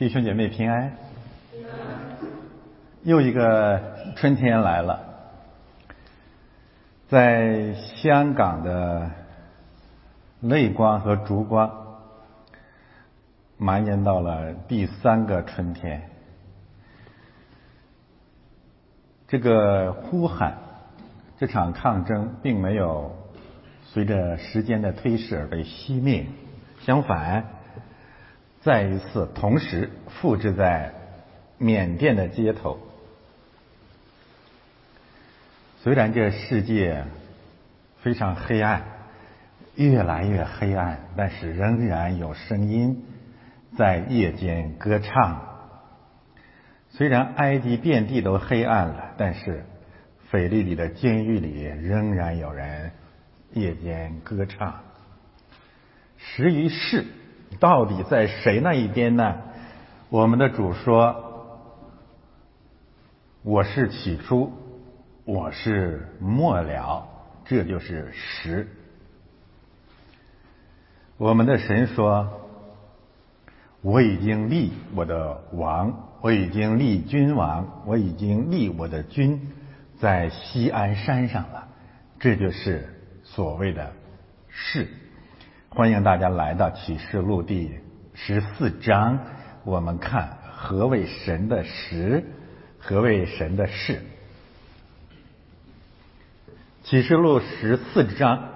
弟兄姐妹平安。又一个春天来了，在香港的泪光和烛光蔓延到了第三个春天。这个呼喊，这场抗争并没有随着时间的推逝而被熄灭，相反。再一次，同时复制在缅甸的街头。虽然这世界非常黑暗，越来越黑暗，但是仍然有声音在夜间歌唱。虽然埃及遍地都黑暗了，但是腓力里的监狱里仍然有人夜间歌唱。时于世。到底在谁那一边呢？我们的主说：“我是起初，我是末了，这就是实。”我们的神说：“我已经立我的王，我已经立君王，我已经立我的君在西安山上了，这就是所谓的事。”欢迎大家来到启示录第十四章，我们看何为神的实，何为神的事。启示录十四章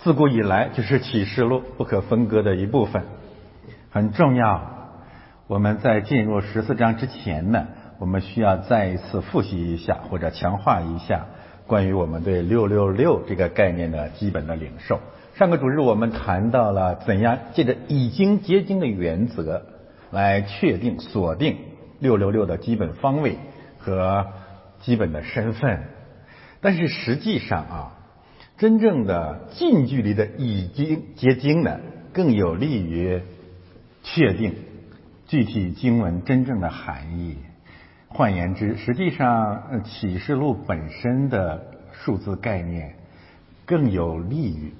自古以来就是启示录不可分割的一部分，很重要。我们在进入十四章之前呢，我们需要再一次复习一下或者强化一下关于我们对六六六这个概念的基本的领受。上个主日我们谈到了怎样借着已经结晶的原则来确定锁定六六六的基本方位和基本的身份，但是实际上啊，真正的近距离的已经结晶呢，更有利于确定具体经文真正的含义。换言之，实际上启示录本身的数字概念更有利于。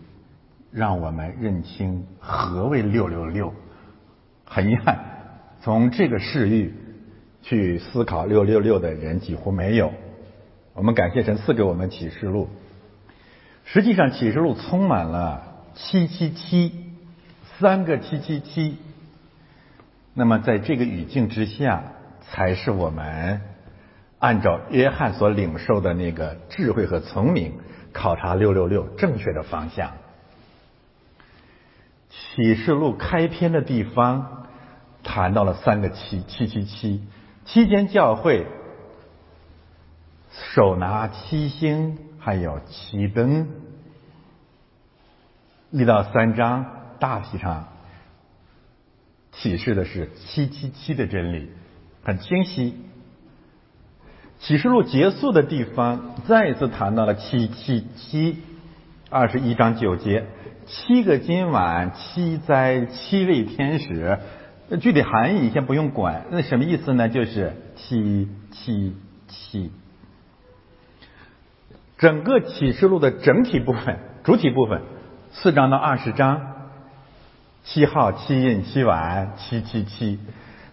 让我们认清何为六六六。很遗憾，从这个视域去思考六六六的人几乎没有。我们感谢神赐给我们启示录。实际上，启示录充满了七七七，三个七七七。那么，在这个语境之下，才是我们按照约翰所领受的那个智慧和聪明考察六六六正确的方向。启示录开篇的地方谈到了三个七七七七，期间教会手拿七星，还有七灯。一到三章大体上启示的是七七七的真理，很清晰。启示录结束的地方再一次谈到了七七七，二十一章九节。七个今晚，七灾，七位天使，具体含义先不用管。那什么意思呢？就是七七七。整个启示录的整体部分、主体部分，四章到二十章，七号、七印、七晚、七七七。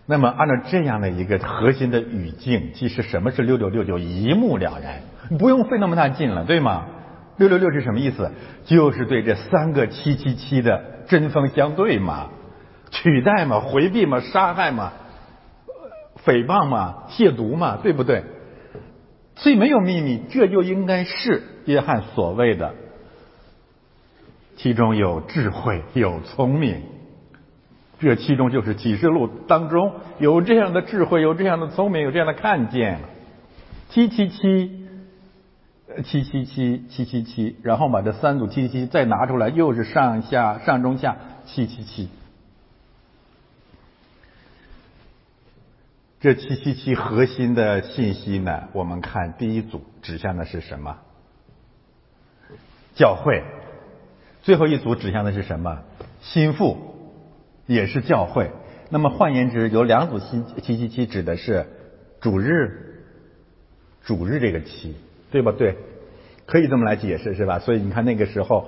那么按照这样的一个核心的语境，其实什么是六六六就一目了然，不用费那么大劲了，对吗？六六六是什么意思？就是对这三个七七七的针锋相对嘛，取代嘛，回避嘛，杀害嘛，诽谤嘛，亵渎嘛，对不对？所以没有秘密，这就应该是约翰所谓的，其中有智慧，有聪明，这其中就是启示录当中有这样的智慧，有这样的聪明，有这样的看见，七七七。七七七七七七，然后把这三组七七再拿出来，又是上下上中下七七七。这七七七核心的信息呢？我们看第一组指向的是什么？教会。最后一组指向的是什么？心腹，也是教会。那么换言之，有两组七七七七指的是主日，主日这个七。对吧？对，可以这么来解释，是吧？所以你看那个时候，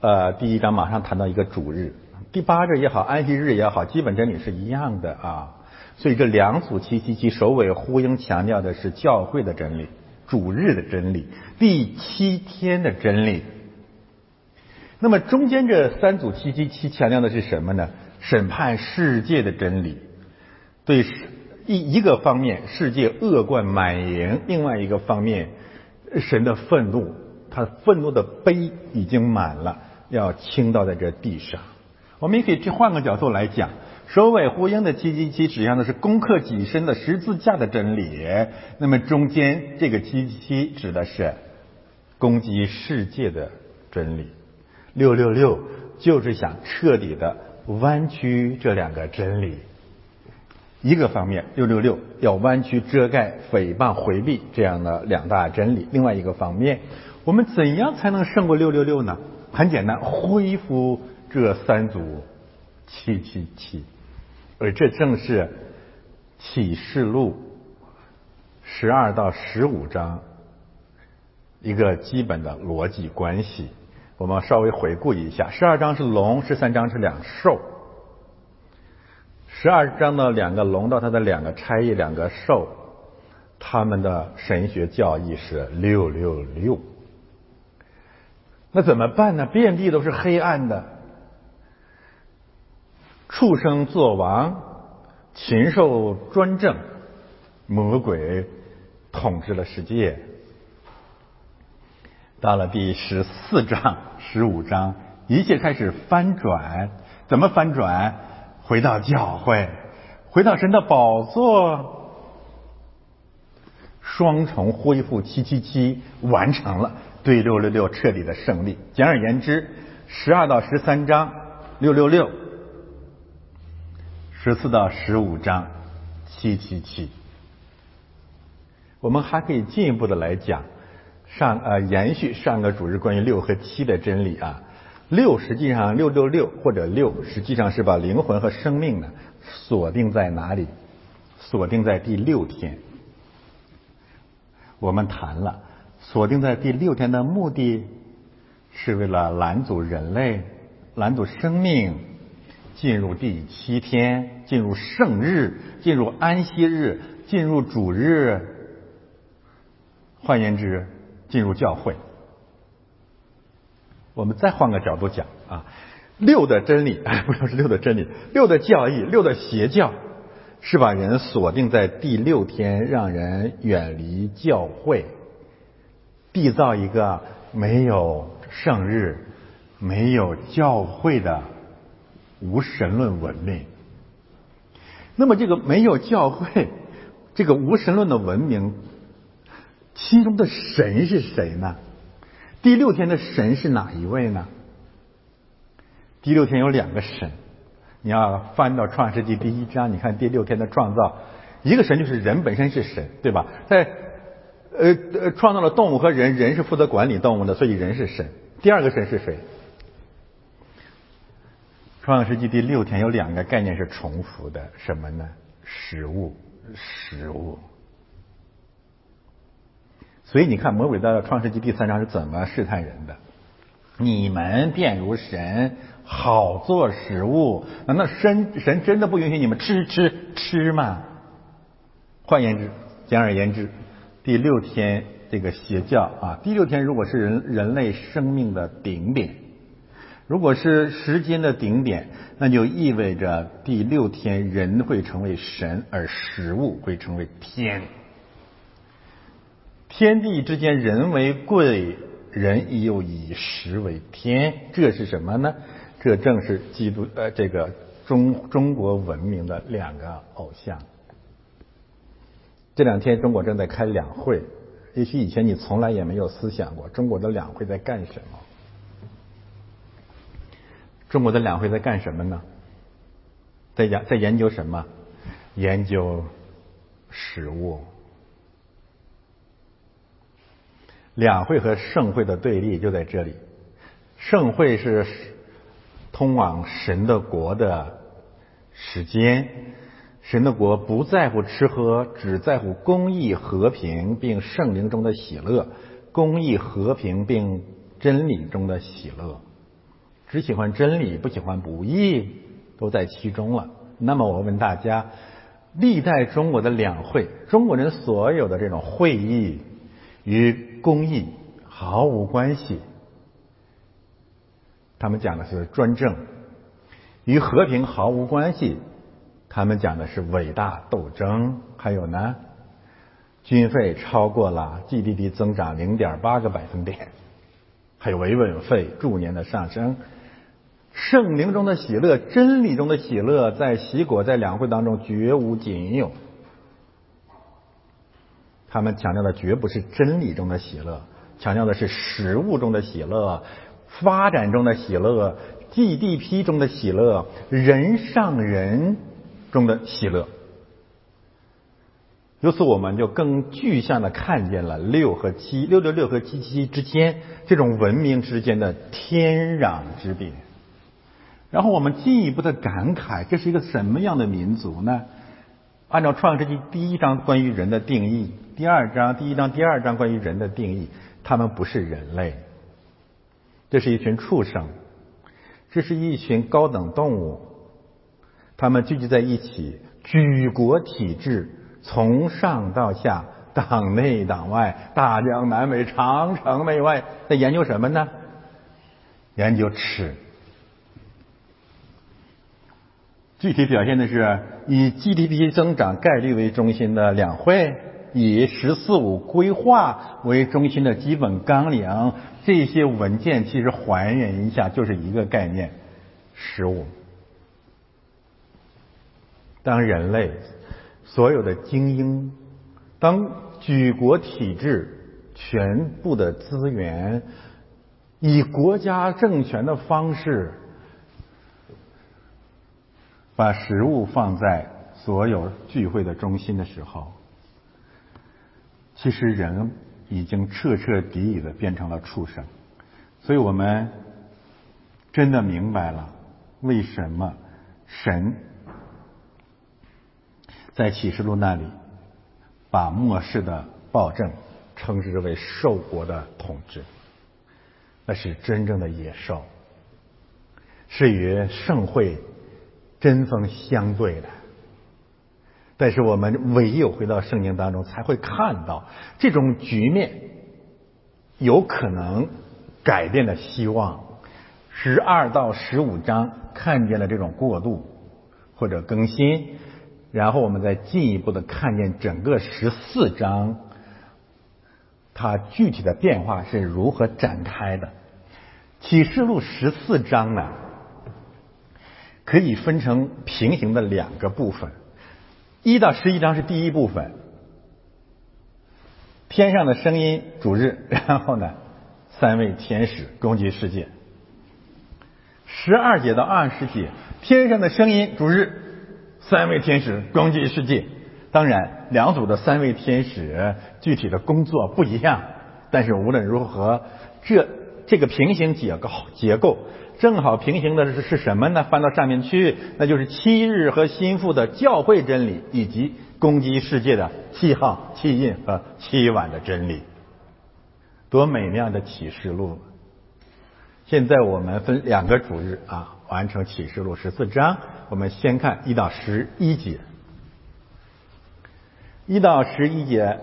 呃，第一章马上谈到一个主日，第八日也好，安息日也好，基本真理是一样的啊。所以这两组七七七首尾呼应，强调的是教会的真理、主日的真理、第七天的真理。那么中间这三组七七七强调的是什么呢？审判世界的真理，对一一个方面世界恶贯满盈，另外一个方面神的愤怒，他愤怒的杯已经满了，要倾倒在这地上。我们也可以去换个角度来讲，首尾呼应的七七七指向的是攻克己身的十字架的真理，那么中间这个七七七指的是攻击世界的真理。六六六就是想彻底的弯曲这两个真理。一个方面，六六六要弯曲、遮盖、诽谤、回避这样的两大真理；另外一个方面，我们怎样才能胜过六六六呢？很简单，恢复这三组七七七，而这正是启示录十二到十五章一个基本的逻辑关系。我们稍微回顾一下，十二章是龙，十三章是两兽。十二章的两个龙到它的两个差役，两个兽，他们的神学教义是六六六。那怎么办呢？遍地都是黑暗的，畜生作王，禽兽专政，魔鬼统治了世界。到了第十四章、十五章，一切开始翻转。怎么翻转？回到教会，回到神的宝座，双重恢复七七七完成了，对六六六彻底的胜利。简而言之，十二到十三章六六六，十四到十五章七七七。我们还可以进一步的来讲。上呃，延续上个主日关于六和七的真理啊，六实际上六六六或者六实际上是把灵魂和生命呢锁定在哪里？锁定在第六天。我们谈了锁定在第六天的目的，是为了拦阻人类、拦阻生命进入第七天，进入圣日，进入安息日，进入主日。换言之。进入教会，我们再换个角度讲啊，六的真理，哎，不说是六的真理，六的教义，六的邪教，是把人锁定在第六天，让人远离教会，缔造一个没有圣日、没有教会的无神论文明。那么，这个没有教会，这个无神论的文明。其中的神是谁呢？第六天的神是哪一位呢？第六天有两个神，你要翻到创世纪第一章，你看第六天的创造，一个神就是人本身是神，对吧？在呃呃创造了动物和人，人是负责管理动物的，所以人是神。第二个神是谁？创世纪第六天有两个概念是重复的，什么呢？食物，食物。所以你看，魔鬼的创世纪第三章是怎么试探人的？你们便如神，好做食物。难道神神真的不允许你们吃吃吃吗？换言之，简而言之，第六天这个邪教啊，第六天如果是人人类生命的顶点，如果是时间的顶点，那就意味着第六天人会成为神，而食物会成为天。天地之间，人为贵，人又以食为天，这是什么呢？这正是基督呃，这个中中国文明的两个偶像。这两天中国正在开两会，也许以前你从来也没有思想过中国的两会在干什么。中国的两会在干什么呢？在研在研究什么？研究食物。两会和盛会的对立就在这里，盛会是通往神的国的时间，神的国不在乎吃喝，只在乎公义、和平，并圣灵中的喜乐，公义、和平并真理中的喜乐，只喜欢真理，不喜欢不义，都在其中了。那么我问大家，历代中国的两会，中国人所有的这种会议与公益毫无关系。他们讲的是专政，与和平毫无关系。他们讲的是伟大斗争。还有呢，军费超过了 GDP 增长零点八个百分点，还有维稳费逐年的上升。圣灵中的喜乐，真理中的喜乐，在习国在两会当中绝无仅有。他们强调的绝不是真理中的喜乐，强调的是实物中的喜乐。发展中的喜乐，GDP 中的喜乐，人上人中的喜乐。由此，我们就更具象的看见了六和七，六六六和七七七之间这种文明之间的天壤之别。然后我们进一步的感慨，这是一个什么样的民族呢？按照《创世纪》第一章关于人的定义，第二章第一章第二章关于人的定义，他们不是人类。这是一群畜生，这是一群高等动物，他们聚集在一起，举国体制，从上到下，党内党外，大江南北，长城内外，在研究什么呢？研究吃。具体表现的是以 GDP 增长概率为中心的两会。以“十四五”规划为中心的基本纲领，这些文件其实还原一下就是一个概念：十五。当人类所有的精英，当举国体制全部的资源，以国家政权的方式，把食物放在所有聚会的中心的时候。其实人已经彻彻底底的变成了畜生，所以我们真的明白了为什么神在启示录那里把末世的暴政称之为兽国的统治，那是真正的野兽，是与盛会针锋相对的。但是我们唯有回到圣经当中，才会看到这种局面有可能改变的希望。十二到十五章看见了这种过渡或者更新，然后我们再进一步的看见整个十四章它具体的变化是如何展开的。启示录十四章呢，可以分成平行的两个部分。一到十一章是第一部分，天上的声音主日，然后呢，三位天使攻击世界。十二节到二十节，天上的声音主日，三位天使攻击世界。当然，两组的三位天使具体的工作不一样，但是无论如何，这这个平行结构结构。正好平行的是是什么呢？翻到上面去，那就是七日和心腹的教会真理，以及攻击世界的七号、七印和七晚的真理。多美妙的启示录！现在我们分两个主日啊，完成启示录十四章。我们先看一到十一节。一到十一节，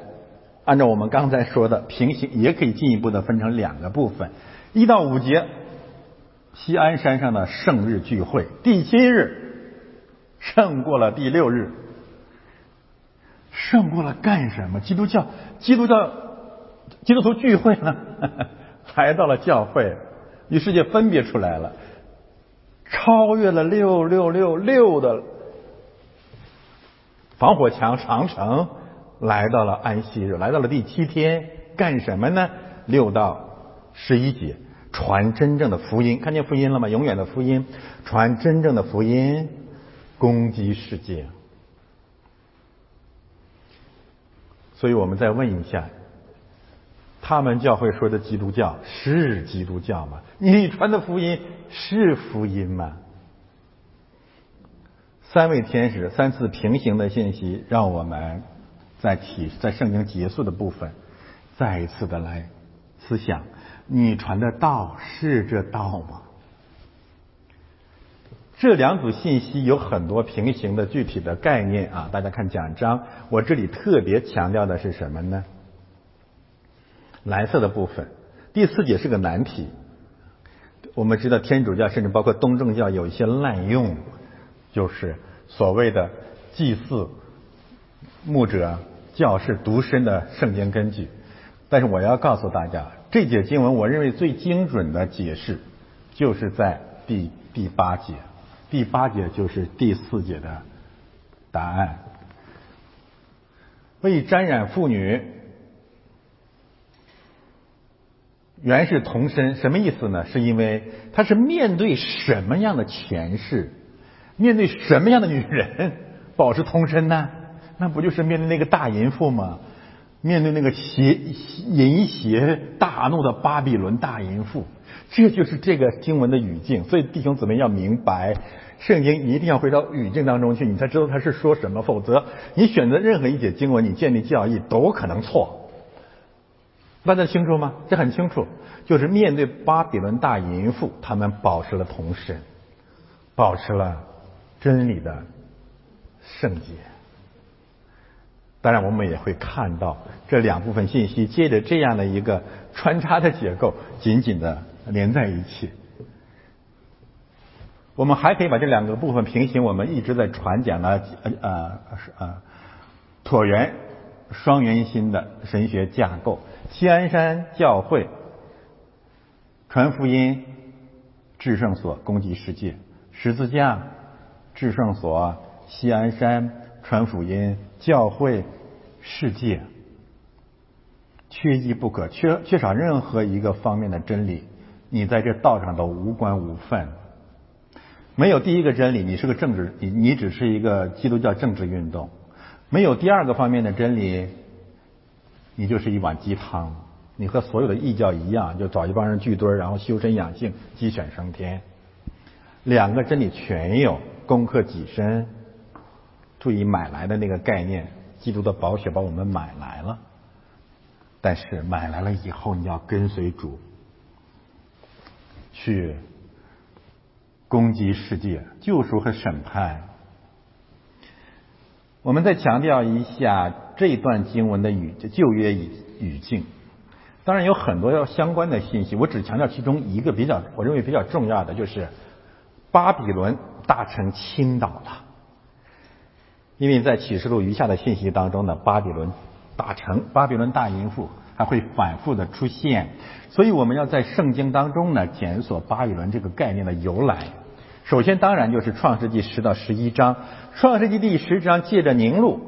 按照我们刚才说的平行，也可以进一步的分成两个部分。一到五节。西安山上的圣日聚会，第七日胜过了第六日，胜过了干什么？基督教，基督教，基督徒聚会呢？来到了教会，与世界分别出来了，超越了六六六六的防火墙长城，来到了安息日，来到了第七天，干什么呢？六到十一节。传真正的福音，看见福音了吗？永远的福音，传真正的福音，攻击世界。所以我们再问一下，他们教会说的基督教是基督教吗？你传的福音是福音吗？三位天使三次平行的信息，让我们在体在圣经结束的部分，再一次的来思想。你传的道是这道吗？这两组信息有很多平行的具体的概念啊，大家看讲章，我这里特别强调的是什么呢？蓝色的部分，第四节是个难题。我们知道天主教甚至包括东正教有一些滥用，就是所谓的祭祀、牧者、教士独身的圣经根据。但是我要告诉大家，这节经文我认为最精准的解释，就是在第第八节。第八节就是第四节的答案。为沾染妇女，原是同身，什么意思呢？是因为他是面对什么样的前世，面对什么样的女人保持同身呢？那不就是面对那个大淫妇吗？面对那个邪淫邪大怒的巴比伦大淫妇，这就是这个经文的语境。所以弟兄姊妹要明白。圣经一定要回到语境当中去，你才知道他是说什么。否则，你选择任何一节经文，你建立教义都可能错。大家清楚吗？这很清楚，就是面对巴比伦大淫妇，他们保持了同身，保持了真理的圣洁。当然，我们也会看到这两部分信息借着这样的一个穿插的结构，紧紧的连在一起。我们还可以把这两个部分平行，我们一直在传讲了呃呃呃椭圆双圆心的神学架构。西安山教会传福音，至圣所攻击世界；十字架至圣所西安山传福音，教会世界缺一不可，缺缺少任何一个方面的真理，你在这道上都无关无分。没有第一个真理，你是个政治，你你只是一个基督教政治运动；没有第二个方面的真理，你就是一碗鸡汤。你和所有的异教一样，就找一帮人聚堆然后修身养性，鸡犬升天。两个真理全有，攻克己身。注意买来的那个概念，基督的宝血把我们买来了。但是买来了以后，你要跟随主去。攻击世界、救赎和审判。我们再强调一下这段经文的语旧约语语境。当然有很多要相关的信息，我只强调其中一个比较，我认为比较重要的就是巴比伦大臣倾倒了。因为在启示录余下的信息当中呢，巴比伦大城、巴比伦大淫妇还会反复的出现，所以我们要在圣经当中呢检索巴比伦这个概念的由来。首先，当然就是创世纪十到十一章。创世纪第十章借着宁路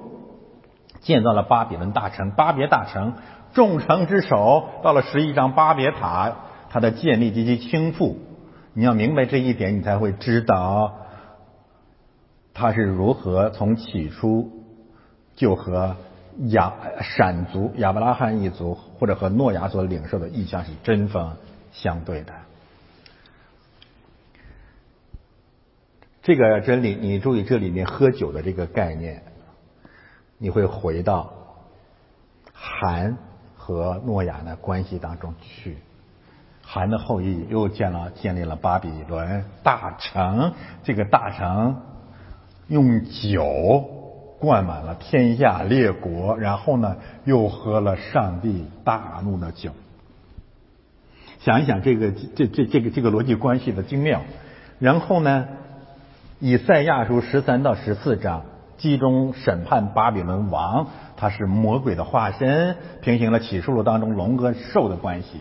建造了巴比伦大城，巴别大城，众城之首。到了十一章巴别塔，它的建立及其倾覆。你要明白这一点，你才会知道他是如何从起初就和亚闪族、亚伯拉罕一族或者和诺亚所领受的意象是针锋相对的。这个真理，你注意这里面喝酒的这个概念，你会回到韩和诺亚的关系当中去。韩的后裔又建了建立了巴比伦大城，这个大城用酒灌满了天下列国，然后呢又喝了上帝大怒的酒。想一想这个这这这个这个逻辑关系的精妙，然后呢？以赛亚书十三到十四章集中审判巴比伦王，他是魔鬼的化身，平行了启示录当中龙和兽的关系。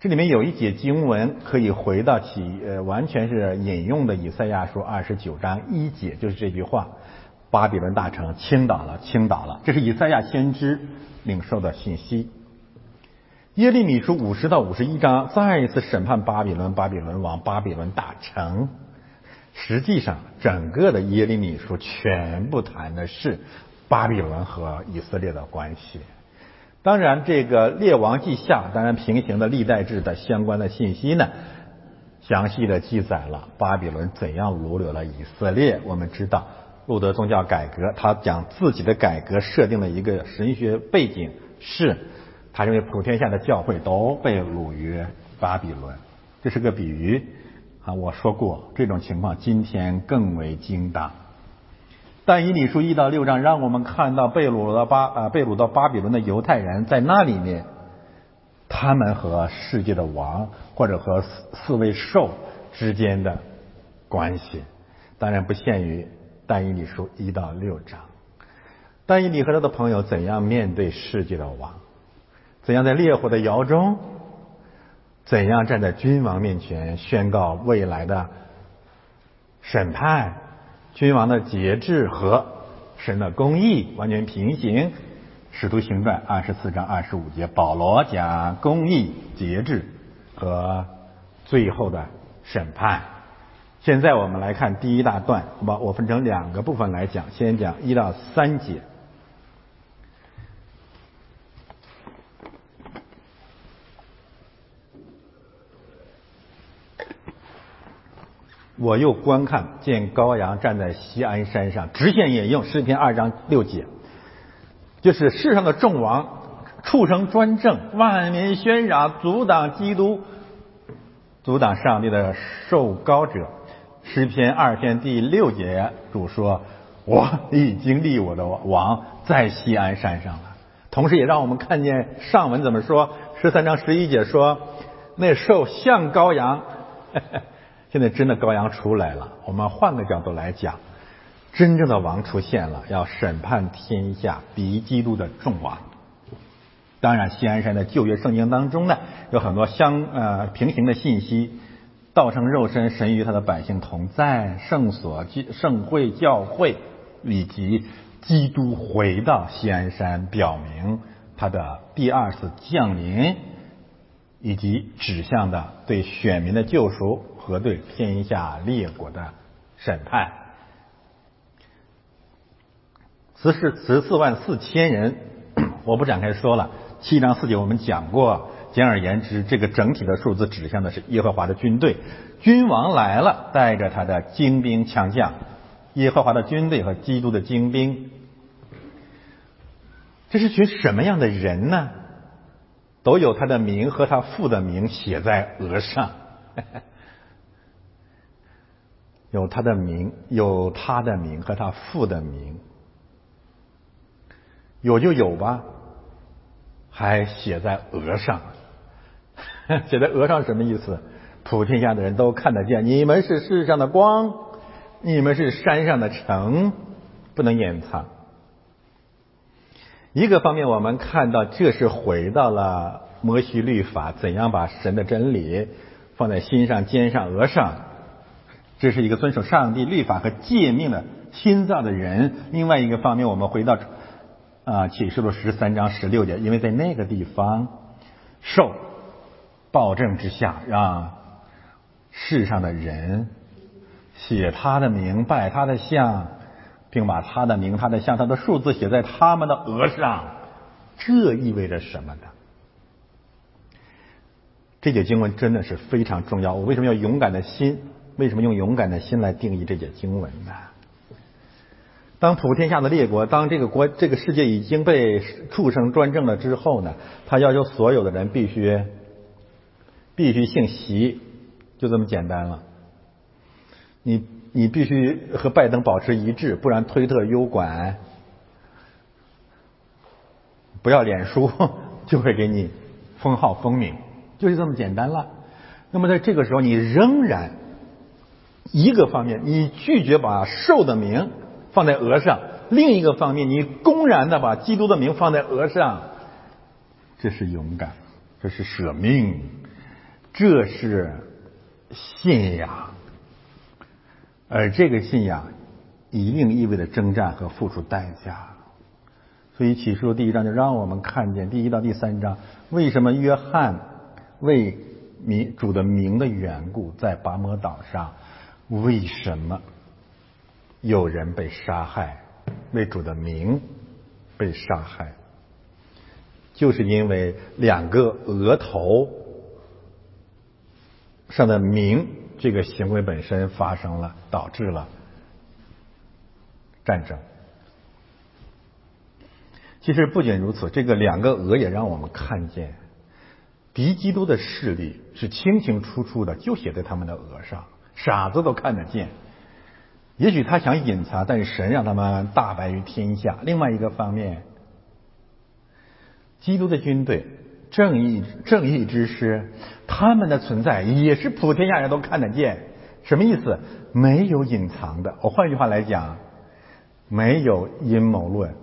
这里面有一节经文可以回到起，呃，完全是引用的以赛亚书二十九章一节，就是这句话：巴比伦大城倾倒了，倾倒了。这是以赛亚先知领受的信息。耶利米书五十到五十一章再一次审判巴比伦，巴比伦王，巴比伦大城。实际上，整个的耶利米书全部谈的是巴比伦和以色列的关系。当然，这个列王记下，当然平行的历代志的相关的信息呢，详细的记载了巴比伦怎样掳掠了以色列。我们知道，路德宗教改革，他讲自己的改革设定了一个神学背景是。他认为普天下的教会都被掳于巴比伦，这是个比喻。啊，我说过这种情况今天更为精当。但以理书一到六章让我们看到被掳到巴啊被掳到巴比伦的犹太人在那里面，他们和世界的王或者和四四位兽之间的关系，当然不限于但以理书一到六章。但以理和他的朋友怎样面对世界的王？怎样在烈火的窑中？怎样站在君王面前宣告未来的审判？君王的节制和神的公义完全平行。使徒行传二十四章二十五节，保罗讲公义、节制和最后的审判。现在我们来看第一大段，好吧？我分成两个部分来讲，先讲一到三节。我又观看，见羔羊站在西安山上，直线引用诗篇二章六节，就是世上的众王、畜生专政、万民喧嚷，阻挡基督、阻挡上帝的受膏者。诗篇二篇第六节主说：“我已经立我的王在西安山上了。”同时也让我们看见上文怎么说。十三章十一节说：“那兽像羔羊。”现在真的羔羊出来了，我们换个角度来讲，真正的王出现了，要审判天下敌基督的众王。当然，西安山的旧约圣经当中呢，有很多相呃平行的信息，道成肉身，神与他的百姓同在，圣所、圣会、教会，以及基督回到西安山，表明他的第二次降临，以及指向的对选民的救赎。核对天下列国的审判，此是十四万四千人，我不展开说了。七章四节我们讲过，简而言之，这个整体的数字指向的是耶和华的军队，君王来了，带着他的精兵强将，耶和华的军队和基督的精兵，这是群什么样的人呢？都有他的名和他父的名写在额上。有他的名，有他的名和他父的名，有就有吧，还写在额上，写在额上什么意思？普天下的人都看得见，你们是世上的光，你们是山上的城，不能掩藏。一个方面，我们看到这是回到了摩西律法，怎样把神的真理放在心上、肩上、额上。这是一个遵守上帝律法和诫命的新造的人。另外一个方面，我们回到啊启示录十三章十六节，因为在那个地方，受暴政之下，让世上的人写他的名、拜他的像，并把他的名、他的像、他的数字写在他们的额上。这意味着什么呢？这节经文真的是非常重要。我为什么要勇敢的心？为什么用勇敢的心来定义这节经文呢？当普天下的列国，当这个国、这个世界已经被畜生专政了之后呢？他要求所有的人必须必须姓习，就这么简单了。你你必须和拜登保持一致，不然推特、优管不要脸书 就会给你封号封名，就是这么简单了。那么在这个时候，你仍然。一个方面，你拒绝把兽的名放在额上；另一个方面，你公然的把基督的名放在额上。这是勇敢，这是舍命，这是信仰。而这个信仰一定意味着征战和付出代价。所以启示录第一章就让我们看见第一到第三章，为什么约翰为民主的名的缘故，在拔摩岛上。为什么有人被杀害？为主的名被杀害，就是因为两个额头上的名这个行为本身发生了，导致了战争。其实不仅如此，这个两个额也让我们看见敌基督的势力是清清楚楚的，就写在他们的额上，傻子都看得见。也许他想隐藏，但是神让他们大白于天下。另外一个方面，基督的军队、正义正义之师，他们的存在也是普天下人都看得见。什么意思？没有隐藏的。我换句话来讲，没有阴谋论，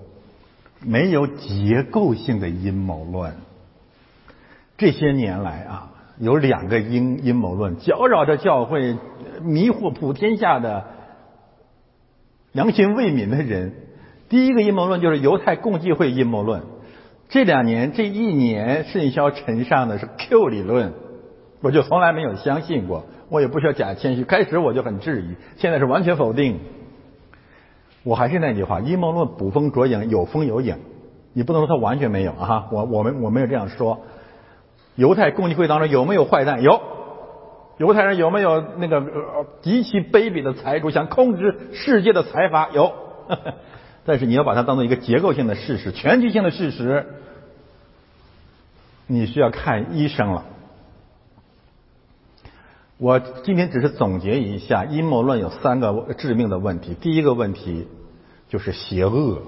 没有结构性的阴谋论。这些年来啊，有两个阴阴谋论搅扰着教会，迷惑普天下的良心未泯的人。第一个阴谋论就是犹太共济会阴谋论。这两年这一年甚嚣尘上的是 Q 理论，我就从来没有相信过，我也不需要假谦虚。开始我就很质疑，现在是完全否定。我还是那句话，阴谋论捕风捉影，有风有影，你不能说它完全没有啊！我我们我没有这样说。犹太共济会当中有没有坏蛋？有。犹太人有没有那个极其卑鄙的财主，想控制世界的财阀？有。但是你要把它当做一个结构性的事实、全局性的事实，你需要看医生了。我今天只是总结一下，阴谋论有三个致命的问题。第一个问题就是邪恶。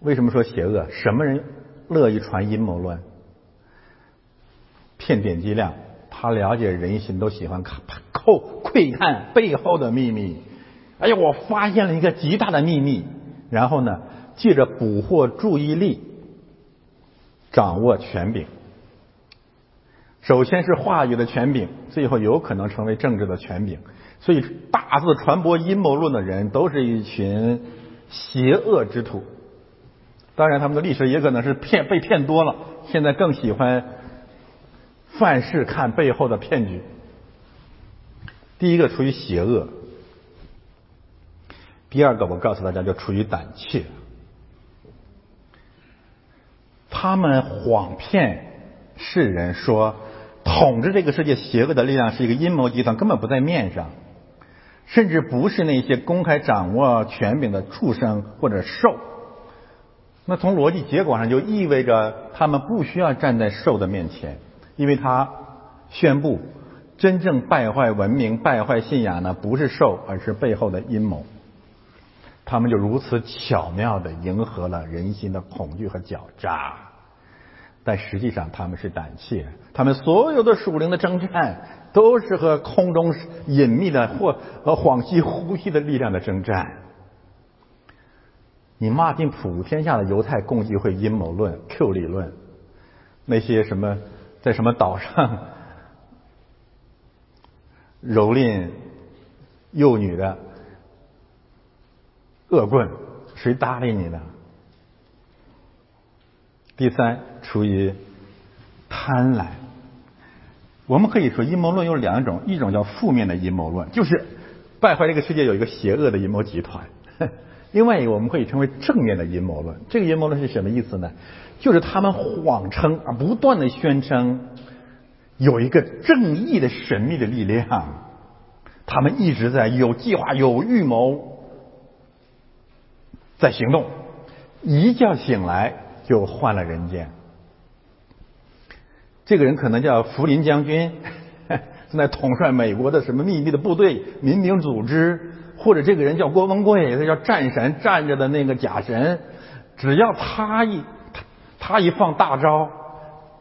为什么说邪恶？什么人乐意传阴谋论？骗点击量，他了解人心，都喜欢看、扣窥探背后的秘密。哎呀，我发现了一个极大的秘密，然后呢，借着捕获注意力，掌握权柄。首先是话语的权柄，最后有可能成为政治的权柄。所以，大肆传播阴谋论的人，都是一群邪恶之徒。当然，他们的历史也可能是骗被骗多了，现在更喜欢。凡事看背后的骗局。第一个出于邪恶，第二个我告诉大家就出于胆怯。他们谎骗世人说，统治这个世界邪恶的力量是一个阴谋集团，根本不在面上，甚至不是那些公开掌握权柄的畜生或者兽。那从逻辑结果上就意味着他们不需要站在兽的面前。因为他宣布，真正败坏文明、败坏信仰呢，不是兽，而是背后的阴谋。他们就如此巧妙的迎合了人心的恐惧和狡诈，但实际上他们是胆怯。他们所有的属灵的征战，都是和空中隐秘的或和恍兮呼吸的力量的征战。你骂尽普天下的犹太共济会阴谋论、Q 理论，那些什么？在什么岛上蹂躏幼女的恶棍，谁搭理你呢？第三，出于贪婪。我们可以说阴谋论有两种，一种叫负面的阴谋论，就是败坏这个世界有一个邪恶的阴谋集团；另外一个我们可以称为正面的阴谋论。这个阴谋论是什么意思呢？就是他们谎称啊，不断的宣称有一个正义的神秘的力量，他们一直在有计划、有预谋，在行动，一觉醒来就换了人间。这个人可能叫福林将军，正在统帅美国的什么秘密的部队、民兵组织，或者这个人叫郭文贵，他叫战神，站着的那个假神，只要他一。他他一放大招，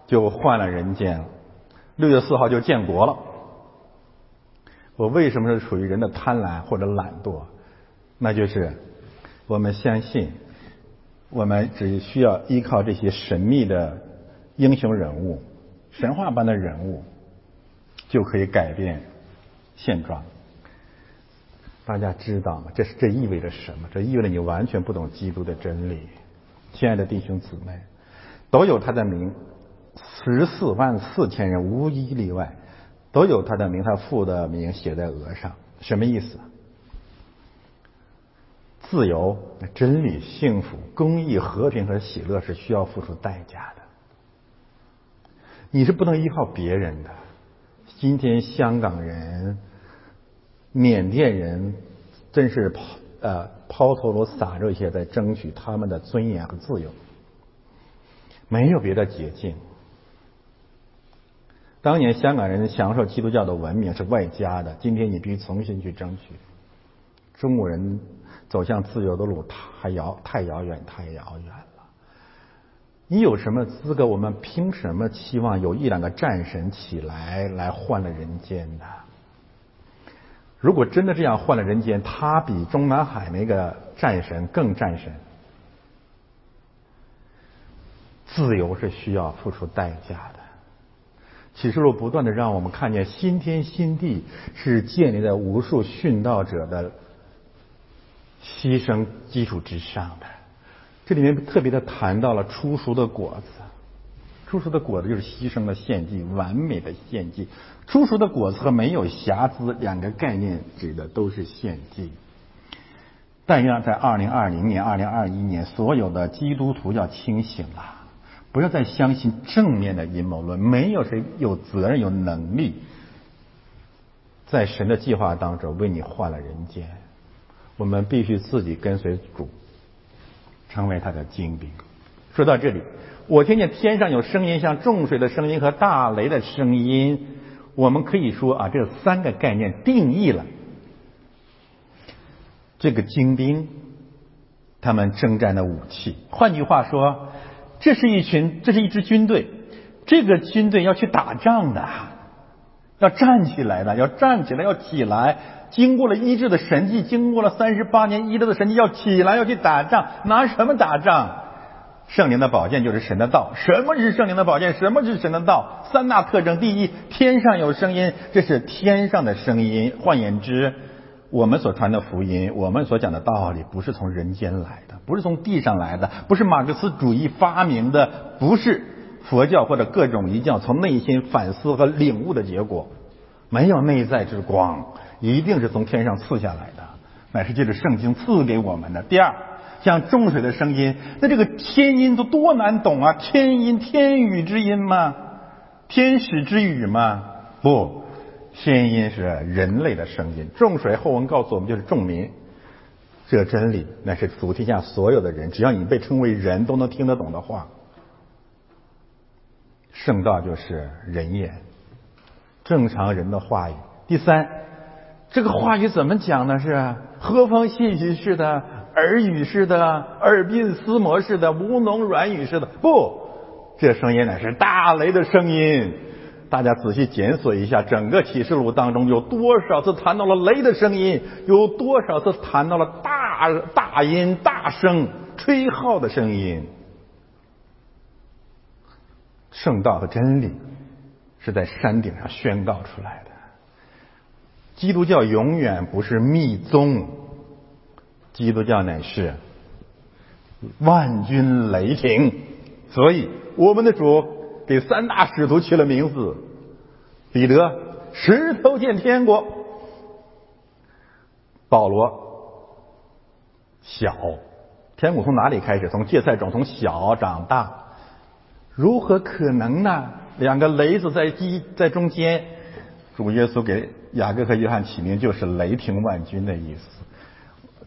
就换了人间了。六月四号就建国了。我为什么是属于人的贪婪或者懒惰？那就是我们相信，我们只需要依靠这些神秘的英雄人物、神话般的人物，就可以改变现状。大家知道吗？这是这意味着什么？这意味着你完全不懂基督的真理，亲爱的弟兄姊妹。都有他的名，十四万四千人无一例外，都有他的名，他父的名写在额上，什么意思？自由、真理、幸福、公益、和平和喜乐是需要付出代价的，你是不能依靠别人的。今天香港人、缅甸人真是抛呃抛头颅洒热血，在争取他们的尊严和自由。没有别的捷径，当年香港人享受基督教的文明是外加的，今天你必须重新去争取。中国人走向自由的路太遥太遥远太遥远了。你有什么资格？我们凭什么期望有一两个战神起来来换了人间呢？如果真的这样换了人间，他比中南海那个战神更战神。自由是需要付出代价的。启示录不断的让我们看见新天新地是建立在无数殉道者的牺牲基础之上的。这里面特别的谈到了出熟的果子，出熟的果子就是牺牲的献祭，完美的献祭。出熟的果子和没有瑕疵两个概念指的都是献祭。但愿在二零二零年、二零二一年，所有的基督徒要清醒了。不要再相信正面的阴谋论，没有谁有责任、有能力在神的计划当中为你换了人间。我们必须自己跟随主，成为他的精兵。说到这里，我听见天上有声音，像重水的声音和大雷的声音。我们可以说啊，这三个概念定义了这个精兵他们征战的武器。换句话说。这是一群，这是一支军队，这个军队要去打仗的，要站起来的，要站起来，要起来。经过了医治的神迹，经过了三十八年医治的神迹，要起来，要去打仗。拿什么打仗？圣灵的宝剑就是神的道。什么是圣灵的宝剑？什么是神的道？三大特征：第一，天上有声音，这是天上的声音。换言之。我们所传的福音，我们所讲的道理，不是从人间来的，不是从地上来的，不是马克思主义发明的，不是佛教或者各种一教从内心反思和领悟的结果，没有内在之光，一定是从天上赐下来的，乃是借着圣经赐给我们的。第二，像众水的声音，那这个天音都多难懂啊！天音，天语之音吗？天使之语吗？不。天音是人类的声音，众水后文告诉我们就是众民。这真理那是主题下所有的人，只要你被称为人都能听得懂的话。圣道就是人言，正常人的话语。第三，这个话语怎么讲呢？是和风细雨式的、耳语式的、耳鬓厮磨式的、吴侬软语式的？不，这声音乃是大雷的声音。大家仔细检索一下，整个启示录当中有多少次谈到了雷的声音，有多少次谈到了大大音、大声吹号的声音？圣道的真理是在山顶上宣告出来的。基督教永远不是密宗，基督教乃是万军雷霆。所以，我们的主。给三大使徒起了名字：彼得，石头见天国；保罗，小。天国从哪里开始？从芥菜种，从小长大。如何可能呢？两个雷子在基在中间。主耶稣给雅各和约翰起名，就是雷霆万钧的意思。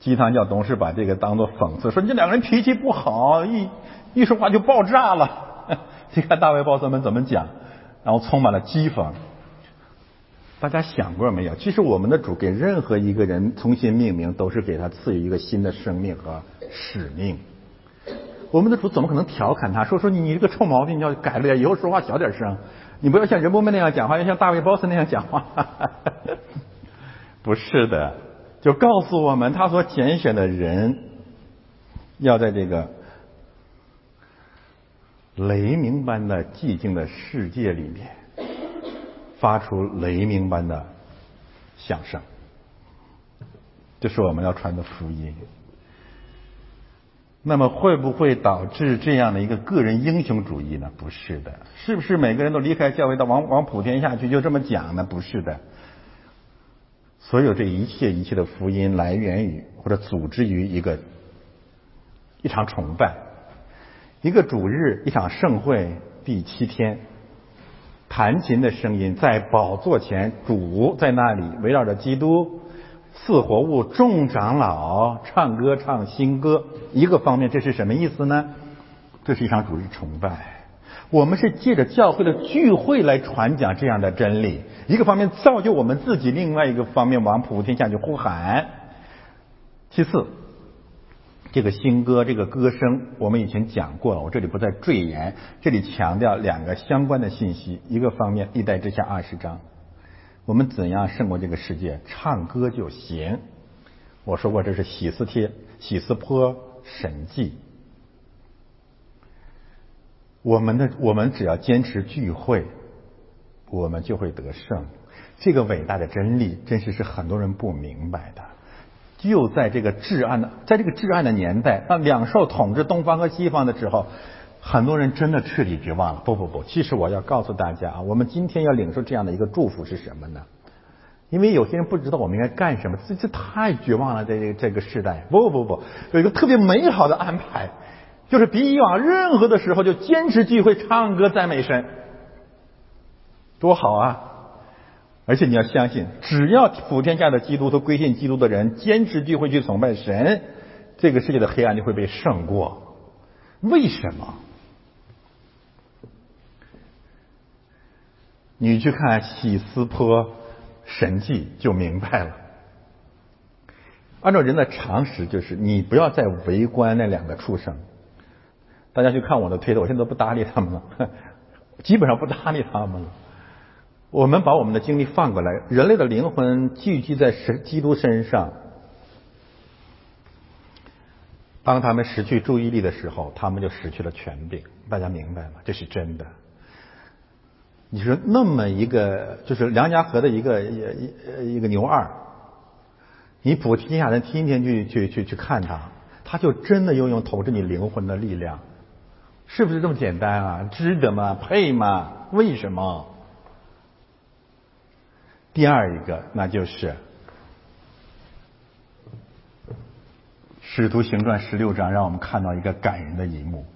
鸡汤叫董事把这个当做讽刺，说你这两个人脾气不好，一一说话就爆炸了。你看大卫鲍瑟们怎么讲，然后充满了讥讽。大家想过没有？其实我们的主给任何一个人重新命名，都是给他赐予一个新的生命和使命。我们的主怎么可能调侃他说说你这个臭毛病你要改了，以后说话小点声，你不要像人伯们那样讲话，要像大卫鲍瑟那样讲话。不是的，就告诉我们他所拣选的人要在这个。雷鸣般的寂静的世界里面，发出雷鸣般的响声，这是我们要传的福音。那么会不会导致这样的一个个人英雄主义呢？不是的，是不是每个人都离开教会到往往普天下去就这么讲呢？不是的，所有这一切一切的福音来源于或者组织于一个一场崇拜。一个主日，一场盛会，第七天，弹琴的声音在宝座前，主在那里围绕着基督，四活物众长老唱歌唱新歌。一个方面，这是什么意思呢？这是一场主日崇拜。我们是借着教会的聚会来传讲这样的真理。一个方面造就我们自己，另外一个方面往普天下去呼喊。其次，这个新歌这个歌声我们以前讲过了，我这里不再赘言。这里强调两个相关的信息：一个方面，历代之下二十章，我们怎样胜过这个世界？唱歌就行。我说过，这是喜斯帖、喜斯坡神迹。我们的我们只要坚持聚会，我们就会得胜。这个伟大的真理，真是是很多人不明白的。就在这个至暗的，在这个至暗的年代，当两兽统治东方和西方的时候，很多人真的彻底绝望了。不不不，其实我要告诉大家啊，我们今天要领受这样的一个祝福是什么呢？因为有些人不知道我们应该干什么，这这太绝望了。这这个时代，不不不，有一个特别美好的安排。就是比以往任何的时候就坚持聚会唱歌赞美神，多好啊！而且你要相信，只要普天下的基督徒归信基督的人坚持聚会去崇拜神，这个世界的黑暗就会被胜过。为什么？你去看喜斯坡神迹就明白了。按照人的常识，就是你不要再围观那两个畜生。大家去看我的推特，我现在都不搭理他们了，基本上不搭理他们了。我们把我们的精力放过来，人类的灵魂聚集在神基督身上。当他们失去注意力的时候，他们就失去了权柄。大家明白吗？这是真的。你说那么一个，就是梁家河的一个一一个牛二，你普天下人天天去去去去看他，他就真的拥有统治你灵魂的力量。是不是这么简单啊？值得吗？配吗？为什么？第二一个，那就是《使徒行传》十六章，让我们看到一个感人的一幕。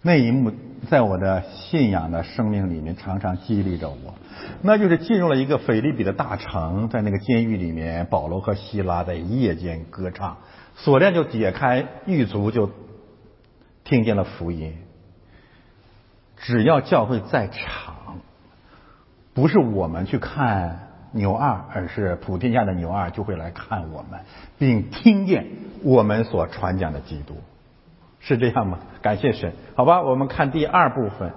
那一幕在我的信仰的生命里面常常激励着我。那就是进入了一个腓利比的大城，在那个监狱里面，保罗和希拉在夜间歌唱，锁链就解开，狱卒就听见了福音。只要教会在场，不是我们去看牛二，而是普天下的牛二就会来看我们，并听见我们所传讲的基督，是这样吗？感谢神，好吧，我们看第二部分。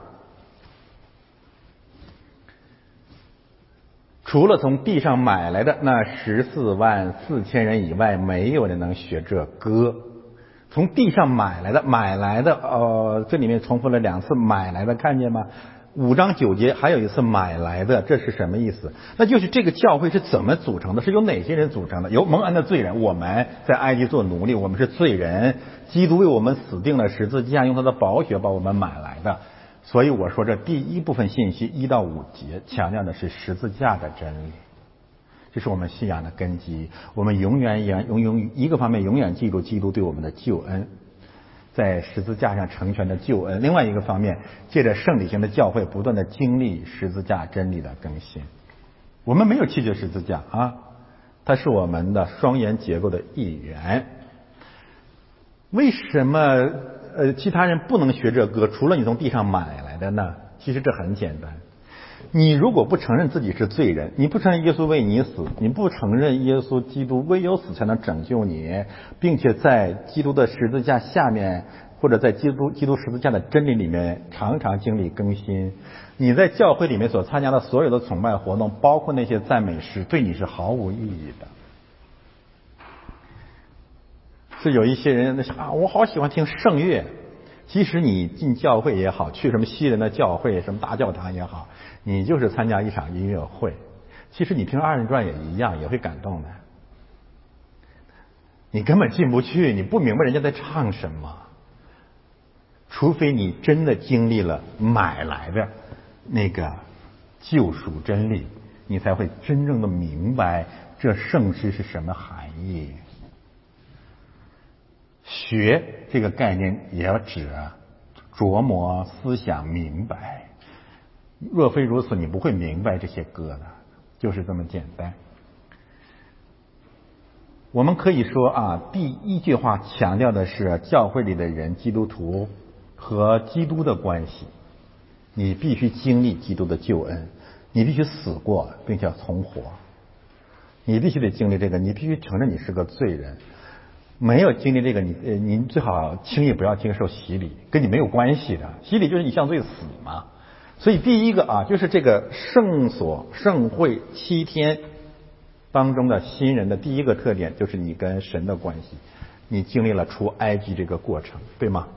除了从地上买来的那十四万四千人以外，没有人能学这歌。从地上买来的，买来的，呃，这里面重复了两次“买来的”，看见吗？五章九节还有一次“买来的”，这是什么意思？那就是这个教会是怎么组成的？是由哪些人组成的？由蒙恩的罪人，我们在埃及做奴隶，我们是罪人，基督为我们死定了十字架，用他的宝血把我们买来的。所以我说这第一部分信息一到五节强调的是十字架的真理。这是我们信仰的根基。我们永远永永永一个方面永远记住基督对我们的救恩，在十字架上成全的救恩。另外一个方面，借着圣礼型的教会，不断的经历十字架真理的更新。我们没有弃绝十字架啊，它是我们的双元结构的一员。为什么呃其他人不能学这歌？除了你从地上买来的呢？其实这很简单。你如果不承认自己是罪人，你不承认耶稣为你死，你不承认耶稣基督唯有死才能拯救你，并且在基督的十字架下面，或者在基督基督十字架的真理里面常常经历更新，你在教会里面所参加的所有的崇拜活动，包括那些赞美诗，对你是毫无意义的。是有一些人那啊，我好喜欢听圣乐，即使你进教会也好，去什么西人的教会，什么大教堂也好。你就是参加一场音乐会，其实你听二人转也一样，也会感动的。你根本进不去，你不明白人家在唱什么。除非你真的经历了买来的那个救赎真理，你才会真正的明白这圣诗是什么含义。学这个概念也要指琢磨思想明白。若非如此，你不会明白这些歌的，就是这么简单。我们可以说啊，第一句话强调的是教会里的人，基督徒和基督的关系。你必须经历基督的救恩，你必须死过，并且要重活。你必须得经历这个，你必须承认你是个罪人。没有经历这个，你呃，您最好轻易不要接受洗礼，跟你没有关系的。洗礼就是你向罪死嘛。所以第一个啊，就是这个圣所圣会七天当中的新人的第一个特点，就是你跟神的关系。你经历了出埃及这个过程，对吗？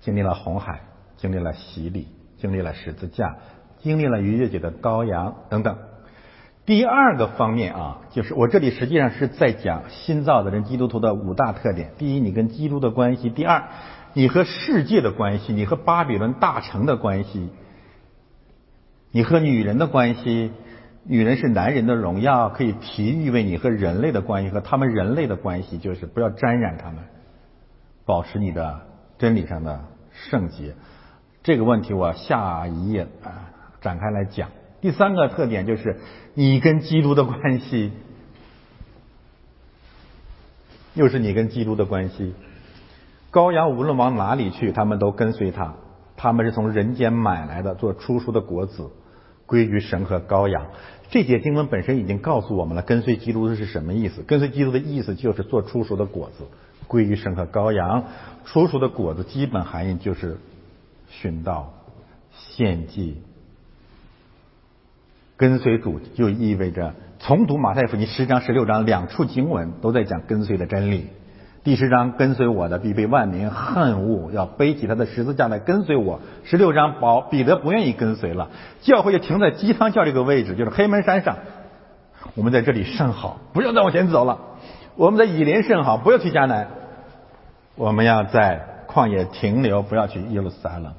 经历了红海，经历了洗礼，经历了十字架，经历了逾越节的羔羊等等。第二个方面啊，就是我这里实际上是在讲新造的人基督徒的五大特点。第一，你跟基督的关系；第二，你和世界的关系，你和巴比伦大城的关系，你和女人的关系。女人是男人的荣耀，可以提喻为你和人类的关系和他们人类的关系，就是不要沾染他们，保持你的真理上的圣洁。这个问题我下一页啊展开来讲。第三个特点就是你跟基督的关系，又是你跟基督的关系。羔羊无论往哪里去，他们都跟随他，他们是从人间买来的，做出熟的果子，归于神和羔羊。这节经文本身已经告诉我们了，跟随基督的是什么意思？跟随基督的意思就是做出熟的果子，归于神和羔羊。出熟的果子基本含义就是殉道、献祭。跟随主就意味着重读马太福音十章、十六章两处经文都在讲跟随的真理。第十章跟随我的必被万民恨恶，要背起他的十字架来跟随我。十六章保彼得不愿意跟随了，教会就停在鸡汤教这个位置，就是黑门山上。我们在这里甚好，不要再往前走了。我们在以林甚好，不要去迦南。我们要在旷野停留，不要去耶路撒冷。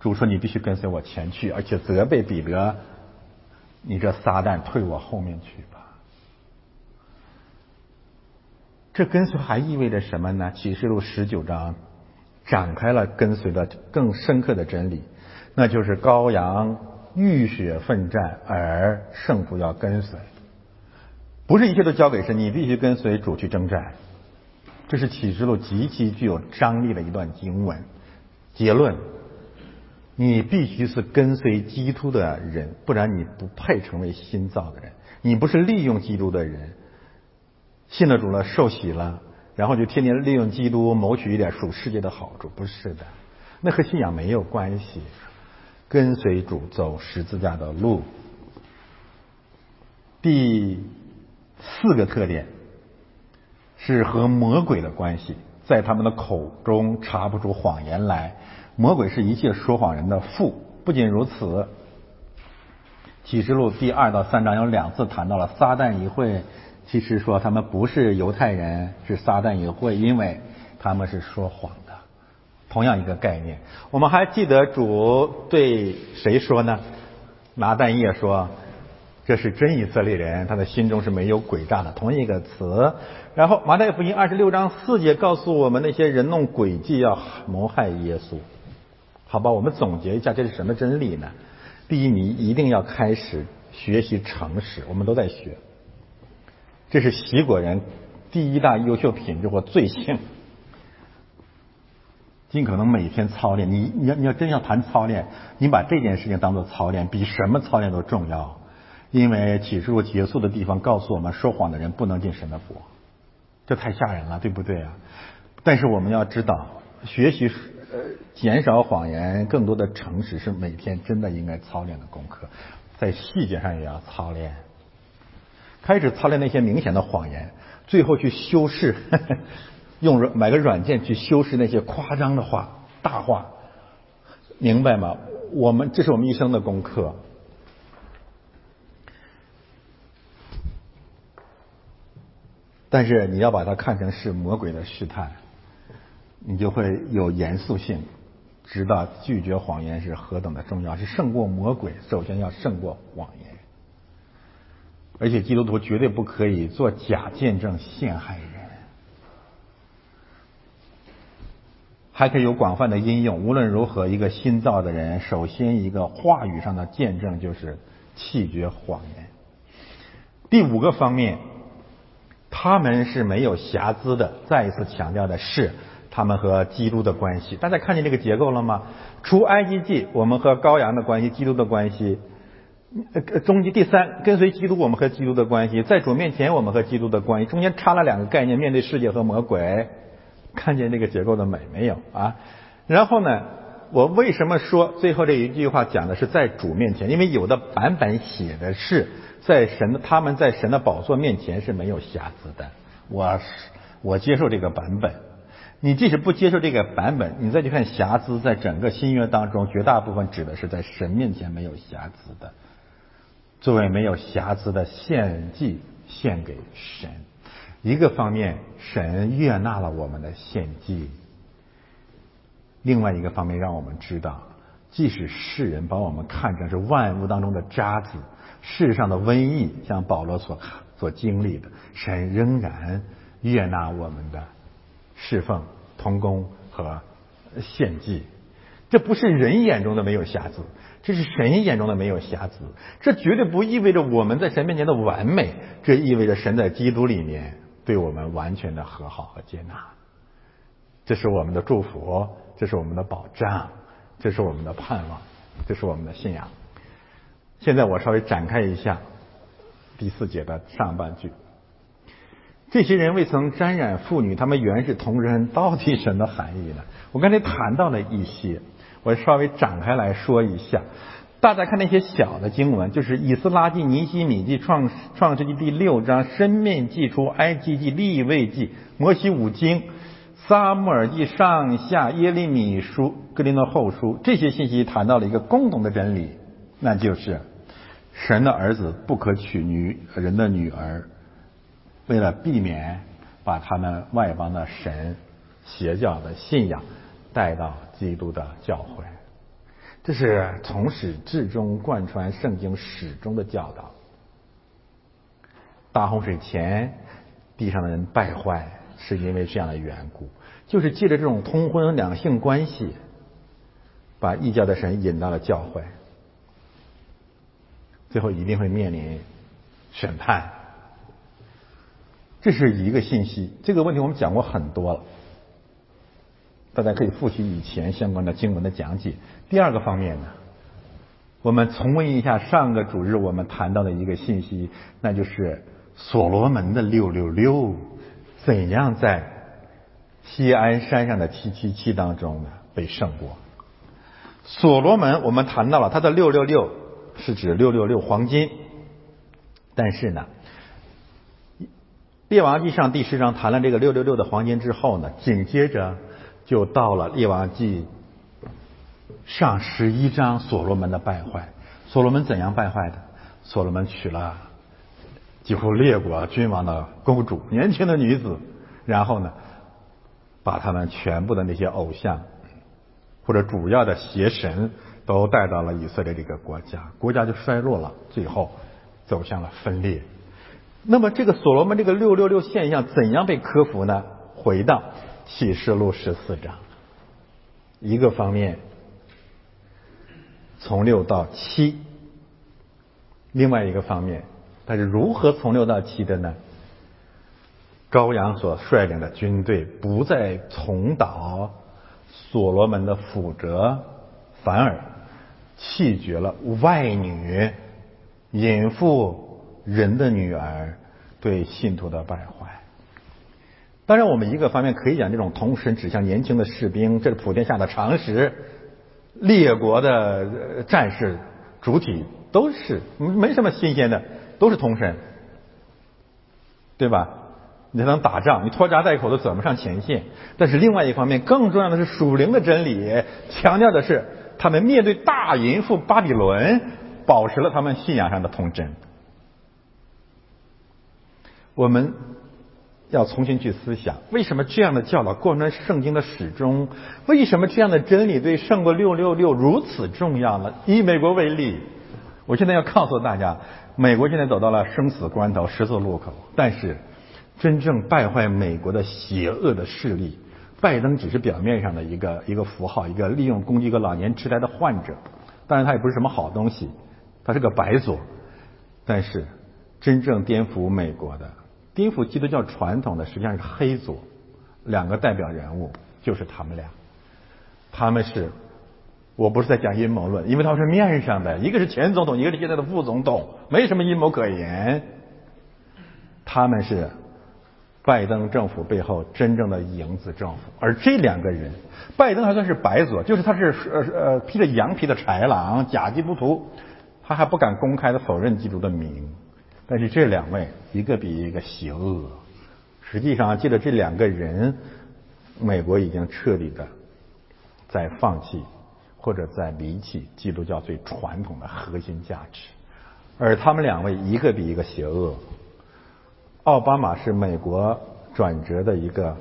主说你必须跟随我前去，而且责备彼得。你这撒旦，退我后面去吧！这跟随还意味着什么呢？启示录十九章展开了跟随的更深刻的真理，那就是羔羊浴血奋战，而胜负要跟随，不是一切都交给神，你必须跟随主去征战。这是启示录极其具有张力的一段经文。结论。你必须是跟随基督的人，不然你不配成为新造的人。你不是利用基督的人，信了主了，受洗了，然后就天天利用基督谋取一点属世界的好处，不是的，那和信仰没有关系。跟随主走十字架的路。第四个特点是和魔鬼的关系，在他们的口中查不出谎言来。魔鬼是一切说谎人的父。不仅如此，启示录第二到三章有两次谈到了撒旦议会，其实说他们不是犹太人，是撒旦议会，因为他们是说谎的。同样一个概念，我们还记得主对谁说呢？拿但业说。这是真以色列人，他的心中是没有诡诈的，同一个词。然后马太福音二十六章四节告诉我们，那些人弄诡计要谋害耶稣。好吧，我们总结一下，这是什么真理呢？第一，你一定要开始学习诚实，我们都在学。这是习果人第一大优秀品质或罪性。尽可能每天操练，你你要你要真要谈操练，你把这件事情当做操练，比什么操练都重要。因为启示录结束的地方告诉我们，说谎的人不能进神的国，这太吓人了，对不对啊？但是我们要知道，学习呃减少谎言，更多的诚实是每天真的应该操练的功课，在细节上也要操练。开始操练那些明显的谎言，最后去修饰，用软买个软件去修饰那些夸张的话、大话，明白吗？我们这是我们一生的功课。但是你要把它看成是魔鬼的试探，你就会有严肃性，知道拒绝谎言是何等的重要，是胜过魔鬼。首先要胜过谎言，而且基督徒绝对不可以做假见证陷害人，还可以有广泛的应用。无论如何，一个新造的人，首先一个话语上的见证就是弃绝谎言。第五个方面。他们是没有瑕疵的。再一次强调的是，他们和基督的关系。大家看见这个结构了吗？除埃及记，我们和羔羊的关系，基督的关系。呃，终极第三，跟随基督，我们和基督的关系，在主面前，我们和基督的关系，中间插了两个概念，面对世界和魔鬼。看见这个结构的美没有啊？然后呢，我为什么说最后这一句话讲的是在主面前？因为有的版本写的是在神的，他们在神的宝座面前是没有瑕疵的。我我接受这个版本。你即使不接受这个版本，你再去看瑕疵，在整个新约当中，绝大部分指的是在神面前没有瑕疵的。作为没有瑕疵的献祭献给神，一个方面神悦纳了我们的献祭，另外一个方面让我们知道，即使世人把我们看成是万物当中的渣子，世上的瘟疫像保罗所所经历的，神仍然悦纳我们的侍奉、同工和献祭，这不是人眼中的没有瑕疵。这是神眼中的没有瑕疵，这绝对不意味着我们在神面前的完美，这意味着神在基督里面对我们完全的和好和接纳。这是我们的祝福，这是我们的保障，这是我们的盼望，这是我们的信仰。现在我稍微展开一下第四节的上半句：这些人未曾沾染妇女，他们原是同人，到底什么含义呢？我刚才谈到了一些。我稍微展开来说一下，大家看那些小的经文，就是以斯拉记、尼西米记、创创世纪第六章、生命记、出埃及记、立位记、摩西五经、撒母耳记上下、耶利米书、格林诺后书，这些信息谈到了一个共同的真理，那就是神的儿子不可娶女人的女儿，为了避免把他们外邦的神邪教的信仰带到。基督的教诲，这是从始至终贯穿圣经始终的教导。大洪水前，地上的人败坏，是因为这样的缘故，就是借着这种通婚两性关系，把异教的神引到了教会，最后一定会面临审判。这是一个信息，这个问题我们讲过很多了。大家可以复习以前相关的经文的讲解。第二个方面呢，我们重温一下上个主日我们谈到的一个信息，那就是所罗门的六六六怎样在西安山上的七七七当中呢被胜过。所罗门我们谈到了他的六六六是指六六六黄金，但是呢，列王记上第十章谈了这个六六六的黄金之后呢，紧接着。就到了列王记上十一章，所罗门的败坏。所罗门怎样败坏的？所罗门娶了几乎列国君王的公主，年轻的女子，然后呢，把他们全部的那些偶像或者主要的邪神都带到了以色列这个国家，国家就衰落了，最后走向了分裂。那么这个所罗门这个六六六现象怎样被克服呢？回到。启示录十四章，一个方面从六到七，另外一个方面，它是如何从六到七的呢？高阳所率领的军队不再重蹈所罗门的覆辙，反而弃绝了外女淫妇人的女儿对信徒的败坏。当然，我们一个方面可以讲，这种同时指向年轻的士兵，这是普天下的常识。列国的战士主体都是没什么新鲜的，都是同神，对吧？你才能打仗，你拖家带口的怎么上前线？但是另外一方面，更重要的是属灵的真理，强调的是他们面对大淫妇巴比伦，保持了他们信仰上的童真。我们。要重新去思想，为什么这样的教导贯穿圣经的始终？为什么这样的真理对胜过六六六如此重要呢？以美国为例，我现在要告诉大家，美国现在走到了生死关头、十字路口。但是，真正败坏美国的邪恶的势力，拜登只是表面上的一个一个符号，一个利用攻击一个老年痴呆的患者。当然，他也不是什么好东西，他是个白左。但是，真正颠覆美国的。颠覆基督教传统的实际上是黑左，两个代表人物，就是他们俩。他们是，我不是在讲阴谋论，因为他们是面上的，一个是前总统，一个是现在的副总统，没什么阴谋可言。他们是拜登政府背后真正的影子政府，而这两个人，拜登还算是白左，就是他是呃呃披着羊皮的豺狼，假基督徒，他还不敢公开的否认基督的名。但是这两位一个比一个邪恶，实际上借着这两个人，美国已经彻底的在放弃或者在离弃基督教最传统的核心价值，而他们两位一个比一个邪恶。奥巴马是美国转折的一个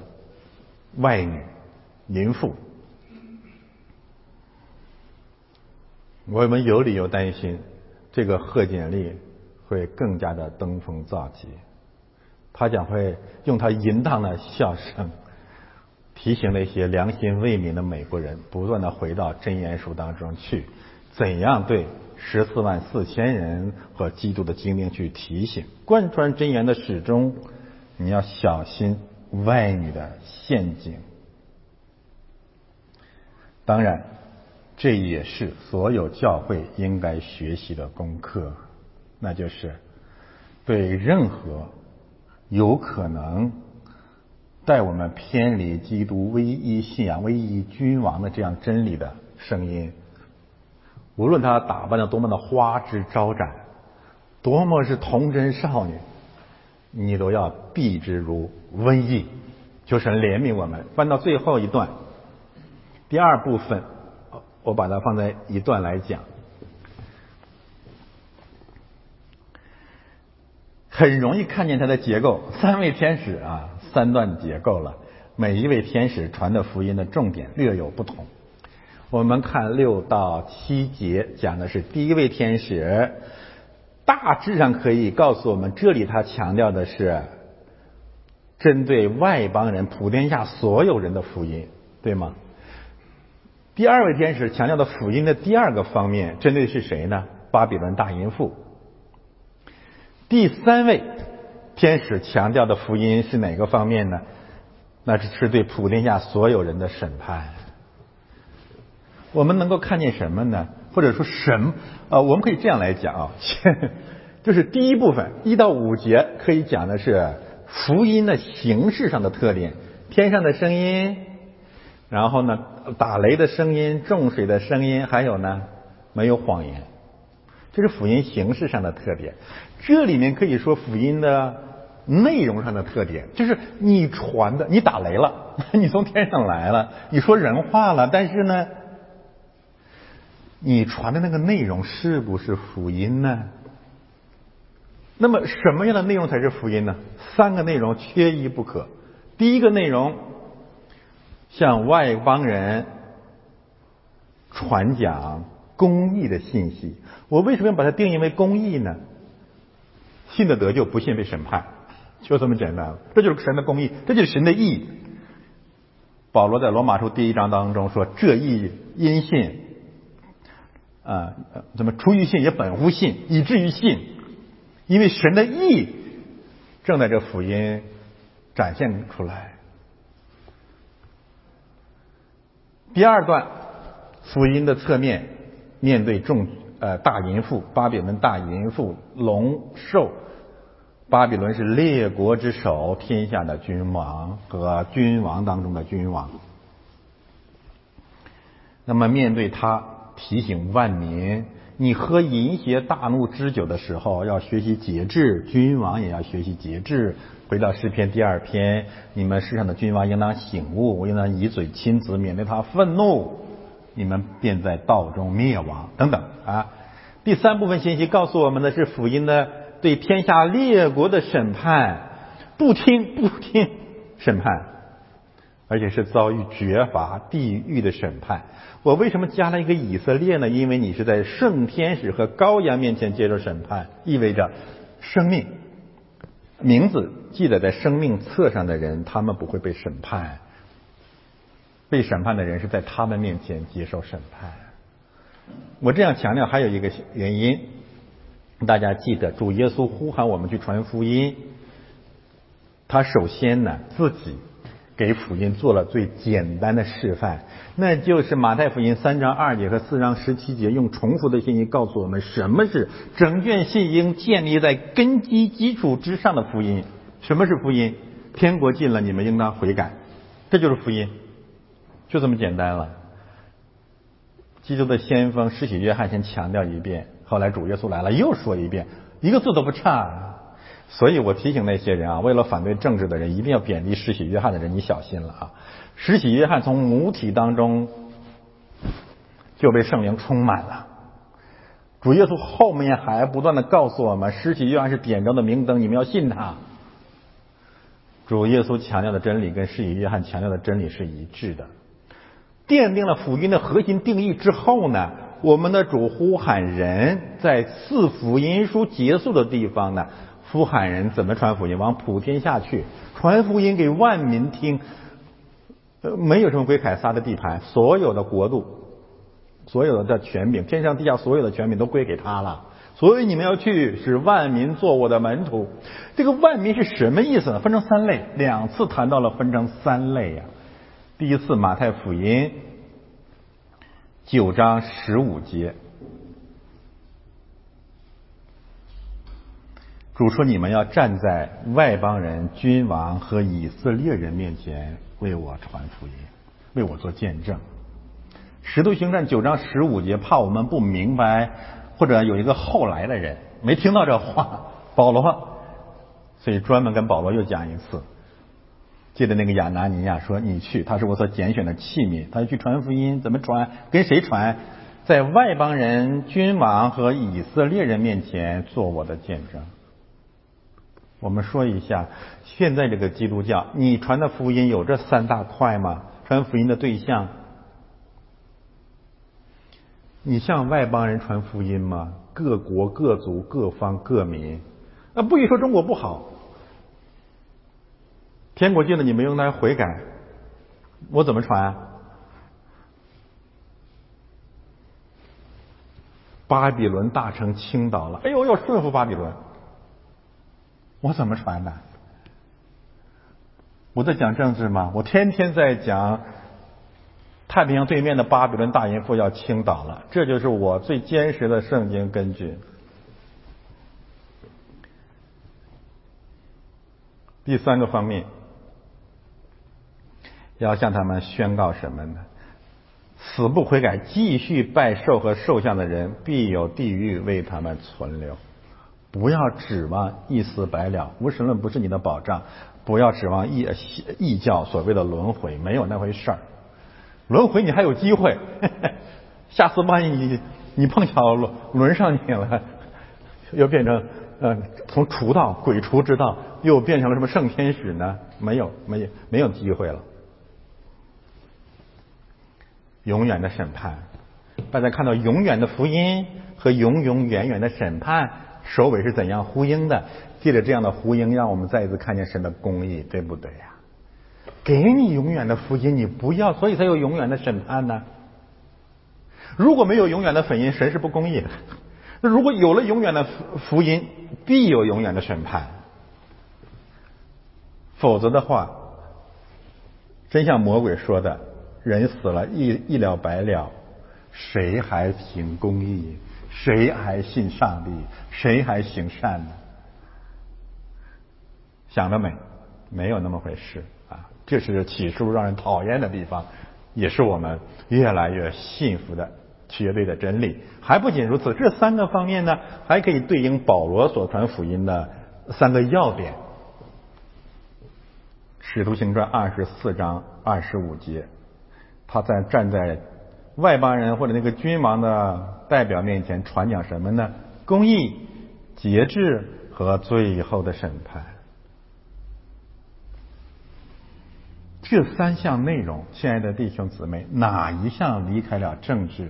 外女淫妇，我们有理由担心这个贺锦丽。会更加的登峰造极，他将会用他淫荡的笑声，提醒那些良心未泯的美国人，不断的回到真言书当中去，怎样对十四万四千人和基督的精灵去提醒，贯穿真言的始终，你要小心外女的陷阱。当然，这也是所有教会应该学习的功课。那就是对任何有可能带我们偏离基督唯一信仰、唯一君王的这样真理的声音，无论他打扮的多么的花枝招展，多么是童真少女，你都要避之如瘟疫。就是怜悯我们。翻到最后一段，第二部分，我把它放在一段来讲。很容易看见它的结构，三位天使啊，三段结构了。每一位天使传的福音的重点略有不同。我们看六到七节讲的是第一位天使，大致上可以告诉我们，这里他强调的是针对外邦人、普天下所有人的福音，对吗？第二位天使强调的福音的第二个方面，针对是谁呢？巴比伦大淫妇。第三位天使强调的福音是哪个方面呢？那是是对普天下所有人的审判。我们能够看见什么呢？或者说什啊？我们可以这样来讲啊，就是第一部分一到五节可以讲的是福音的形式上的特点：天上的声音，然后呢打雷的声音、重水的声音，还有呢没有谎言。这是福音形式上的特点，这里面可以说福音的内容上的特点，就是你传的，你打雷了，你从天上来了，你说人话了，但是呢，你传的那个内容是不是福音呢？那么什么样的内容才是福音呢？三个内容缺一不可。第一个内容，向外邦人传讲。公益的信息，我为什么要把它定义为公益呢？信的得救，不信被审判，就这么简单。这就是神的公义，这就是神的义。保罗在罗马书第一章当中说：“这义因信，啊，怎么出于信也本乎信，以至于信，因为神的义正在这福音展现出来。”第二段福音的侧面。面对众呃大淫妇，巴比伦大淫妇龙兽，巴比伦是列国之首，天下的君王和君王当中的君王。那么面对他提醒万民，你喝淫邪大怒之酒的时候，要学习节制，君王也要学习节制。回到诗篇第二篇，你们世上的君王应当醒悟，应当以嘴亲子，免得他愤怒。你们便在道中灭亡，等等啊！第三部分信息告诉我们的是福音的对天下列国的审判，不听不听审判，而且是遭遇绝罚地狱的审判。我为什么加了一个以色列呢？因为你是在圣天使和羔羊面前接受审判，意味着生命名字记载在生命册上的人，他们不会被审判。被审判的人是在他们面前接受审判。我这样强调还有一个原因，大家记得主耶稣呼喊我们去传福音，他首先呢自己给福音做了最简单的示范，那就是马太福音三章二节和四章十七节，用重复的信息告诉我们什么是整卷信经建立在根基基础之上的福音。什么是福音？天国近了，你们应当悔改，这就是福音，就这么简单了。基督的先锋施洗约翰先强调一遍，后来主耶稣来了又说一遍，一个字都不差。所以我提醒那些人啊，为了反对政治的人，一定要贬低施洗约翰的人，你小心了啊！施洗约翰从母体当中就被圣灵充满了。主耶稣后面还不断的告诉我们，施洗约翰是点着的明灯，你们要信他。主耶稣强调的真理跟施洗约翰强调的真理是一致的。奠定了福音的核心定义之后呢，我们的主呼喊人在四福音书结束的地方呢。呼喊人怎么传福音？往普天下去，传福音给万民听。呃，没有什么归凯撒的地盘，所有的国度，所有的权柄，天上地下所有的权柄都归给他了。所以你们要去，使万民做我的门徒。这个万民是什么意思呢？分成三类，两次谈到了分成三类呀。第一次，马太福音九章十五节。主说：“你们要站在外邦人、君王和以色列人面前，为我传福音，为我做见证。”《使徒行传》九章十五节，怕我们不明白，或者有一个后来的人没听到这话，保罗，所以专门跟保罗又讲一次。记得那个亚拿尼亚说：“你去，他是我所拣选的器皿，他要去传福音，怎么传？跟谁传？在外邦人、君王和以色列人面前做我的见证。”我们说一下，现在这个基督教，你传的福音有这三大块吗？传福音的对象，你向外邦人传福音吗？各国各族各方各民，啊，不许说中国不好。天国近了，你们应该悔改。我怎么传？巴比伦大城倾倒了，哎呦，要顺服巴比伦。我怎么传的？我在讲政治吗？我天天在讲太平洋对面的巴比伦大淫妇要倾倒了，这就是我最坚实的圣经根据。第三个方面，要向他们宣告什么呢？死不悔改、继续拜兽和兽像的人，必有地狱为他们存留。不要指望一死百了，无神论不是你的保障。不要指望异异教所谓的轮回，没有那回事儿。轮回你还有机会，下次万一你你碰巧轮轮上你了，又变成呃从厨道鬼厨之道，又变成了什么圣天使呢？没有，没有，没有机会了。永远的审判，大家看到永远的福音和永永远远的审判。首尾是怎样呼应的？借着这样的呼应，让我们再一次看见神的公义，对不对呀？给你永远的福音，你不要，所以才有永远的审判呢。如果没有永远的福音，神是不公义的。那如果有了永远的福音，必有永远的审判。否则的话，真像魔鬼说的，人死了，一一了百了，谁还行公义？谁还信上帝？谁还行善呢？想得美，没有那么回事啊！这是起初让人讨厌的地方，也是我们越来越信服的绝对的真理。还不仅如此，这三个方面呢，还可以对应保罗所传福音的三个要点。使徒行传二十四章二十五节，他在站在。外邦人或者那个君王的代表面前传讲什么呢？公义、节制和最后的审判。这三项内容，亲爱的弟兄姊妹，哪一项离开了政治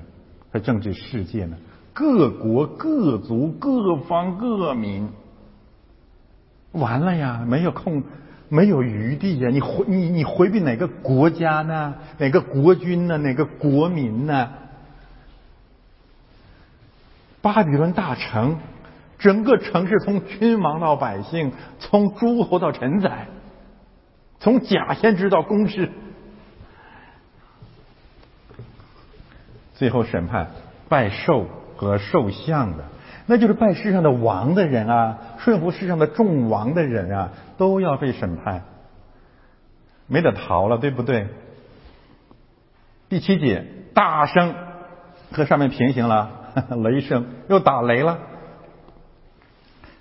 和政治世界呢？各国各族各方各民，完了呀，没有空。没有余地呀！你回你你回避哪个国家呢？哪个国君呢？哪个国民呢？巴比伦大城，整个城市从君王到百姓，从诸侯到臣宰，从假先知到公知，最后审判拜兽和兽像的，那就是拜世上的王的人啊，顺服世上的众王的人啊，都要被审判，没得逃了，对不对？第七节，大声和上面平行了，雷声又打雷了。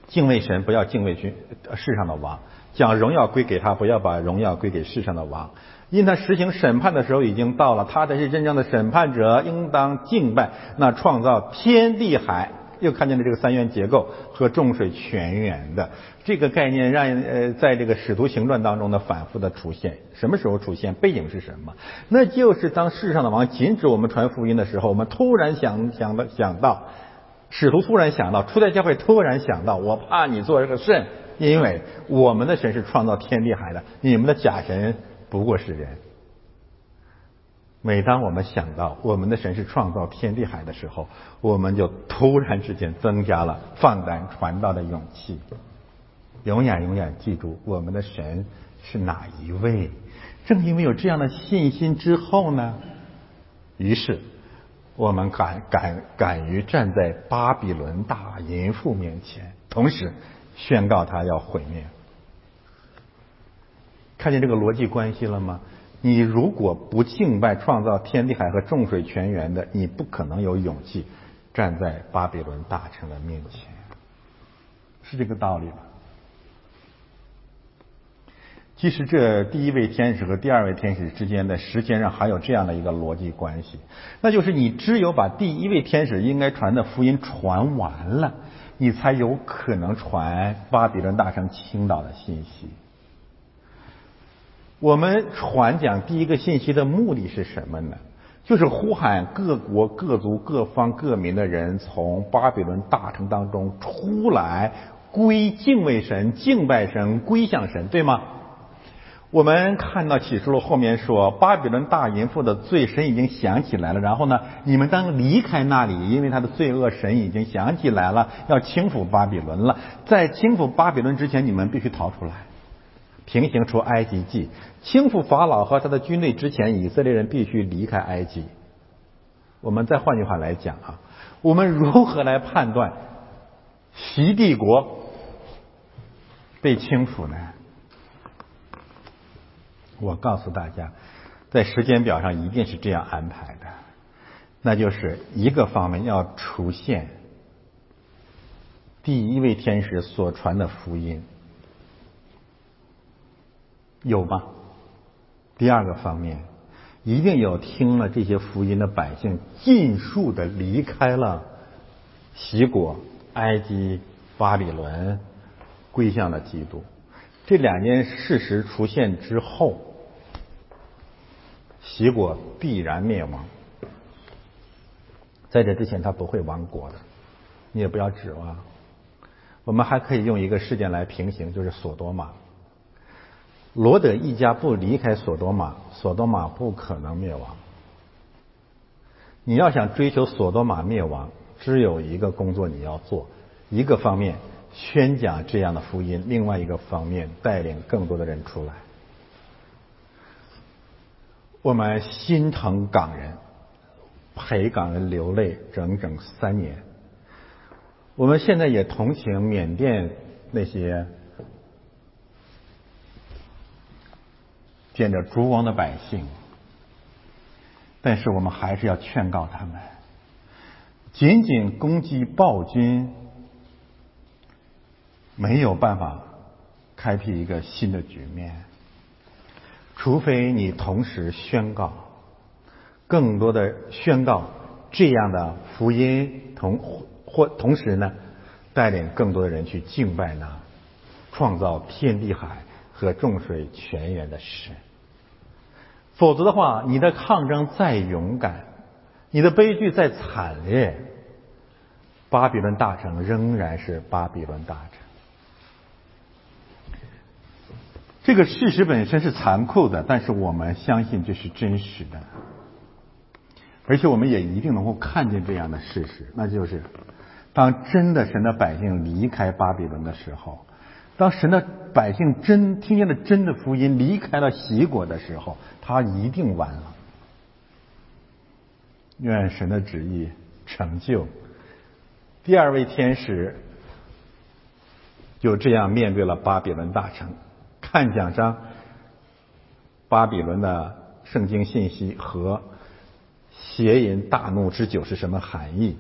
敬畏神，不要敬畏君世上的王，将荣耀归给他，不要把荣耀归给世上的王。因他实行审判的时候已经到了，他才是真正的审判者，应当敬拜那创造天地海。又看见了这个三元结构和众水泉源的这个概念，让呃，在这个使徒行传当中呢反复的出现。什么时候出现？背景是什么？那就是当世上的王禁止我们传福音的时候，我们突然想想的想到，使徒突然想到，初代教会突然想到，我怕你做这个甚，因为我们的神是创造天地海的，你们的假神不过是人。每当我们想到我们的神是创造天地海的时候，我们就突然之间增加了放胆传道的勇气。永远永远记住我们的神是哪一位。正因为有这样的信心之后呢，于是我们敢敢敢于站在巴比伦大淫妇面前，同时宣告他要毁灭。看见这个逻辑关系了吗？你如果不敬拜创造天地海和众水泉源的，你不可能有勇气站在巴比伦大臣的面前，是这个道理吧？其实这第一位天使和第二位天使之间的时间上还有这样的一个逻辑关系，那就是你只有把第一位天使应该传的福音传完了，你才有可能传巴比伦大城倾倒的信息。我们传讲第一个信息的目的是什么呢？就是呼喊各国各族各方各民的人从巴比伦大城当中出来，归敬畏神、敬拜神、归向神，对吗？我们看到启示录后面说，巴比伦大淫妇的罪神已经想起来了，然后呢，你们当离开那里，因为他的罪恶神已经想起来了，要轻抚巴比伦了。在轻抚巴比伦之前，你们必须逃出来。平行出埃及记，倾覆法老和他的军队之前，以色列人必须离开埃及。我们再换句话来讲啊，我们如何来判断西帝国被倾覆呢？我告诉大家，在时间表上一定是这样安排的，那就是一个方面要出现第一位天使所传的福音。有吗？第二个方面，一定有听了这些福音的百姓尽数的离开了西国、埃及、巴比伦，归向了基督。这两件事实出现之后，西国必然灭亡。在这之前，他不会亡国的，你也不要指望。我们还可以用一个事件来平行，就是索多玛。罗德一家不离开索多玛，索多玛不可能灭亡。你要想追求索多玛灭亡，只有一个工作你要做：一个方面宣讲这样的福音，另外一个方面带领更多的人出来。我们心疼港人，陪港人流泪整整三年。我们现在也同情缅甸那些。见着烛光的百姓，但是我们还是要劝告他们：仅仅攻击暴君，没有办法开辟一个新的局面。除非你同时宣告，更多的宣告这样的福音，同或同时呢，带领更多的人去敬拜那创造天地海和众水泉源的神。否则的话，你的抗争再勇敢，你的悲剧再惨烈，巴比伦大城仍然是巴比伦大城。这个事实本身是残酷的，但是我们相信这是真实的，而且我们也一定能够看见这样的事实，那就是当真的神的百姓离开巴比伦的时候，当神的百姓真听见了真的福音，离开了习国的时候，他一定完了。愿神的旨意成就。第二位天使就这样面对了巴比伦大城，看讲章，巴比伦的圣经信息和邪淫大怒之酒是什么含义？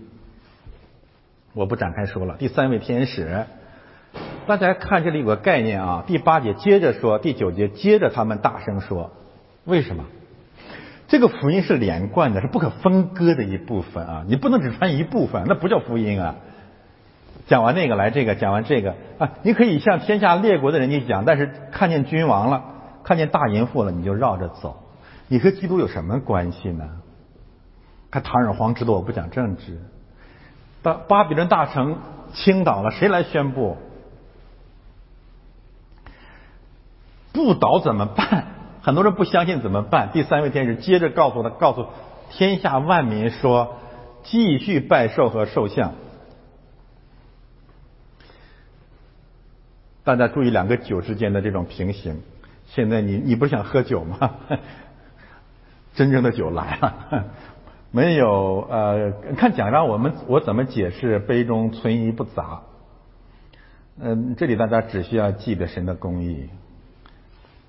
我不展开说了。第三位天使。大家看这里有个概念啊，第八节接着说，第九节接着他们大声说，为什么？这个福音是连贯的，是不可分割的一部分啊！你不能只传一部分，那不叫福音啊！讲完那个来这个，讲完这个啊，你可以向天下列国的人去讲，但是看见君王了，看见大淫妇了，你就绕着走。你和基督有什么关系呢？看堂而皇知道我不讲政治，巴巴比伦大城倾倒了，谁来宣布？不倒怎么办？很多人不相信怎么办？第三位天使接着告诉他，告诉天下万民说：继续拜寿和寿像。大家注意两个酒之间的这种平行。现在你你不是想喝酒吗？真正的酒来了，没有呃，看讲章我们我怎么解释杯中存疑不杂？嗯，这里大家只需要记得神的公义。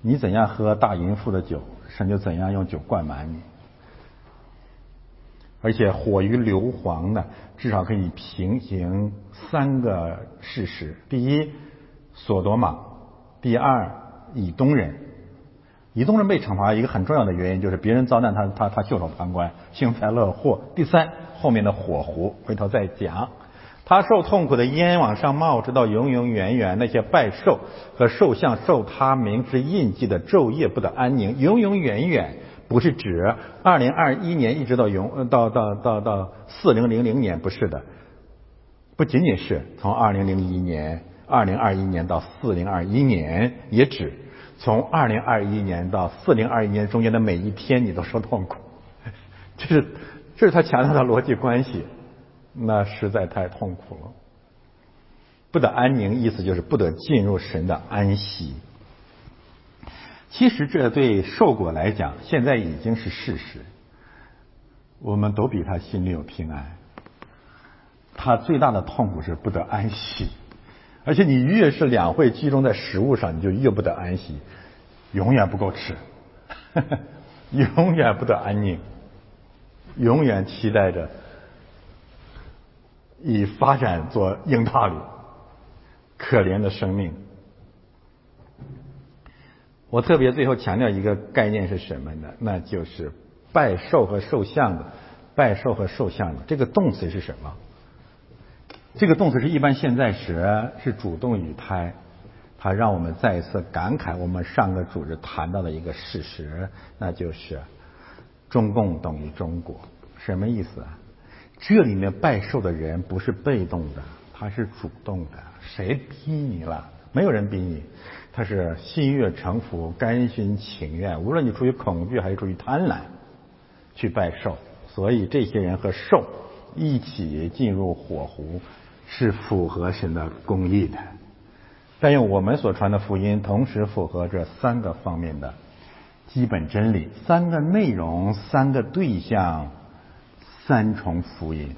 你怎样喝大淫妇的酒，神就怎样用酒灌满你。而且火于硫磺的，至少可以平行三个事实：第一，索多玛；第二，以东人。以东人被惩罚一个很重要的原因，就是别人遭难，他他他袖手旁观，幸灾乐祸。第三，后面的火湖，回头再讲。他受痛苦的烟往上冒，直到永永远远。那些拜寿和受像受他名之印记的昼夜不得安宁。永永远远不是指二零二一年一直到永到到到到四零零零年，不是的。不仅仅是从二零零一年、二零二一年到四零二一年，也指从二零二一年到四零二一年中间的每一天，你都受痛苦。这是这是他强调的逻辑关系。那实在太痛苦了，不得安宁，意思就是不得进入神的安息。其实这对受果来讲，现在已经是事实。我们都比他心里有平安。他最大的痛苦是不得安息，而且你越是两会集中在食物上，你就越不得安息，永远不够吃，永远不得安宁，永远期待着。以发展做硬道理，可怜的生命。我特别最后强调一个概念是什么呢？那就是拜寿和受像的，拜寿和受像的这个动词是什么？这个动词是一般现在时，是主动语态，它让我们再一次感慨我们上个主日谈到的一个事实，那就是中共等于中国，什么意思啊？这里面拜寿的人不是被动的，他是主动的。谁逼你了？没有人逼你，他是心悦诚服、甘心情愿。无论你出于恐惧还是出于贪婪，去拜寿。所以这些人和寿一起进入火湖，是符合神的公义的。但用我们所传的福音同时符合这三个方面的基本真理：三个内容，三个对象。三重福音，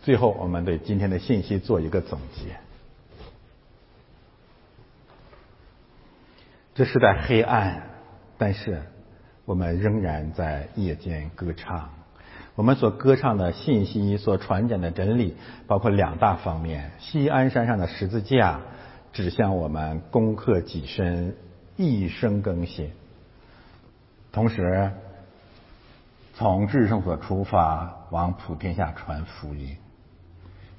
最后我们对今天的信息做一个总结。这是在黑暗，但是我们仍然在夜间歌唱。我们所歌唱的信息，所传讲的真理，包括两大方面：西安山上的十字架指向我们攻克己身，一生更新；同时。从至圣所出发，往普天下传福音。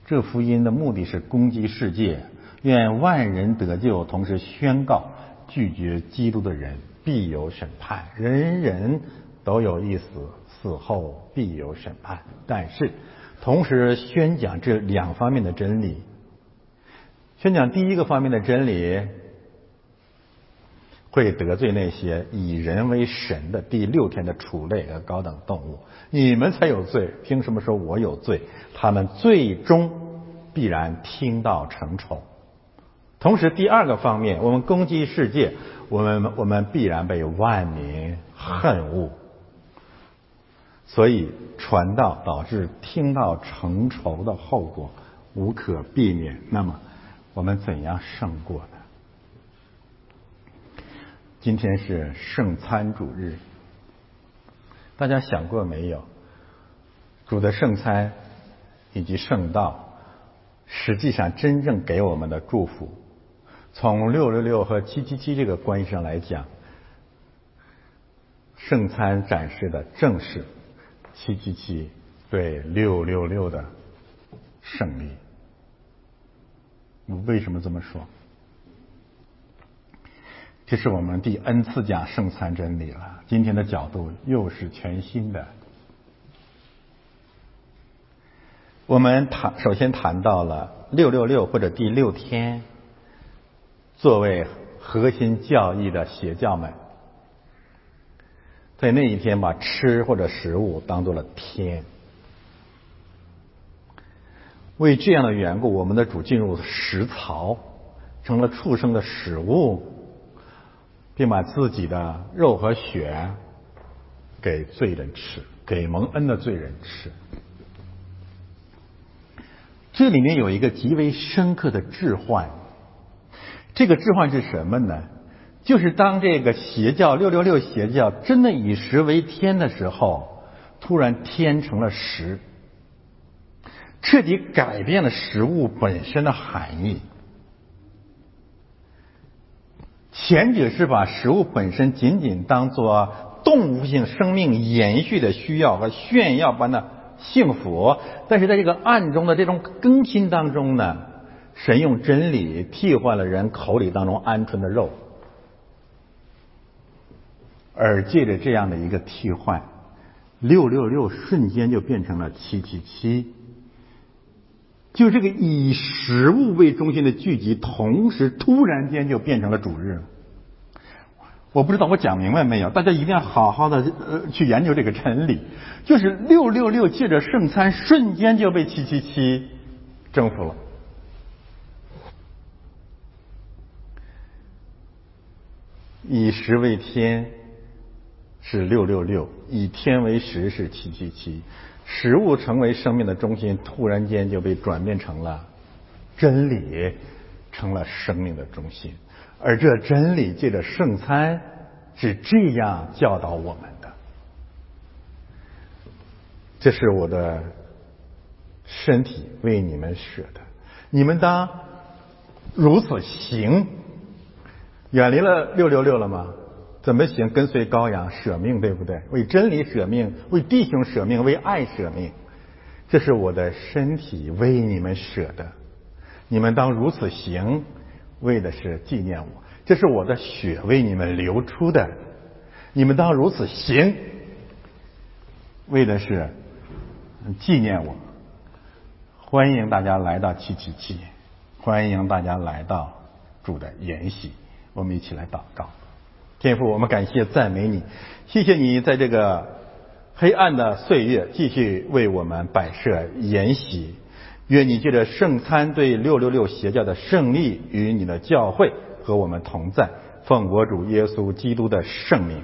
这福音的目的是攻击世界，愿万人得救，同时宣告拒绝基督的人必有审判，人人都有一死，死后必有审判。但是，同时宣讲这两方面的真理，宣讲第一个方面的真理。会得罪那些以人为神的第六天的畜类和高等动物，你们才有罪，凭什么说我有罪？他们最终必然听到成仇。同时，第二个方面，我们攻击世界，我们我们必然被万民恨恶。所以，传道导致听到成仇的后果无可避免。那么，我们怎样胜过呢？今天是圣餐主日，大家想过没有？主的圣餐以及圣道，实际上真正给我们的祝福，从六六六和七七七这个关系上来讲，圣餐展示的正是。七七七对六六六的胜利，为什么这么说？这是我们第 n 次讲圣餐真理了。今天的角度又是全新的。我们谈首先谈到了六六六或者第六天，作为核心教义的邪教们。在那一天，把吃或者食物当做了天。为这样的缘故，我们的主进入食槽，成了畜生的食物，并把自己的肉和血给罪人吃，给蒙恩的罪人吃。这里面有一个极为深刻的置换，这个置换是什么呢？就是当这个邪教六六六邪教真的以食为天的时候，突然天成了食，彻底改变了食物本身的含义。前者是把食物本身仅仅当做动物性生命延续的需要和炫耀般的幸福，但是在这个暗中的这种更新当中呢，神用真理替换了人口里当中鹌鹑的肉。而借着这样的一个替换，六六六瞬间就变成了七七七，就这个以食物为中心的聚集，同时突然间就变成了主日。我不知道我讲明白没有？大家一定要好好的呃去研究这个真理，就是六六六借着圣餐，瞬间就被七七七征服了，以食为天。是六六六，以天为食是七七七，食物成为生命的中心，突然间就被转变成了真理，成了生命的中心。而这真理借着圣餐是这样教导我们的。这是我的身体为你们舍的，你们当如此行。远离了六六六了吗？怎么行？跟随羔羊舍命，对不对？为真理舍命，为弟兄舍命，为爱舍命。这是我的身体为你们舍的，你们当如此行，为的是纪念我。这是我的血为你们流出的，你们当如此行，为的是纪念我。欢迎大家来到七七七，欢迎大家来到主的筵席，我们一起来祷告。天父，我们感谢赞美你，谢谢你在这个黑暗的岁月继续为我们摆设筵席。愿你借着圣餐对六六六邪教的胜利与你的教会和我们同在，奉我主耶稣基督的圣名。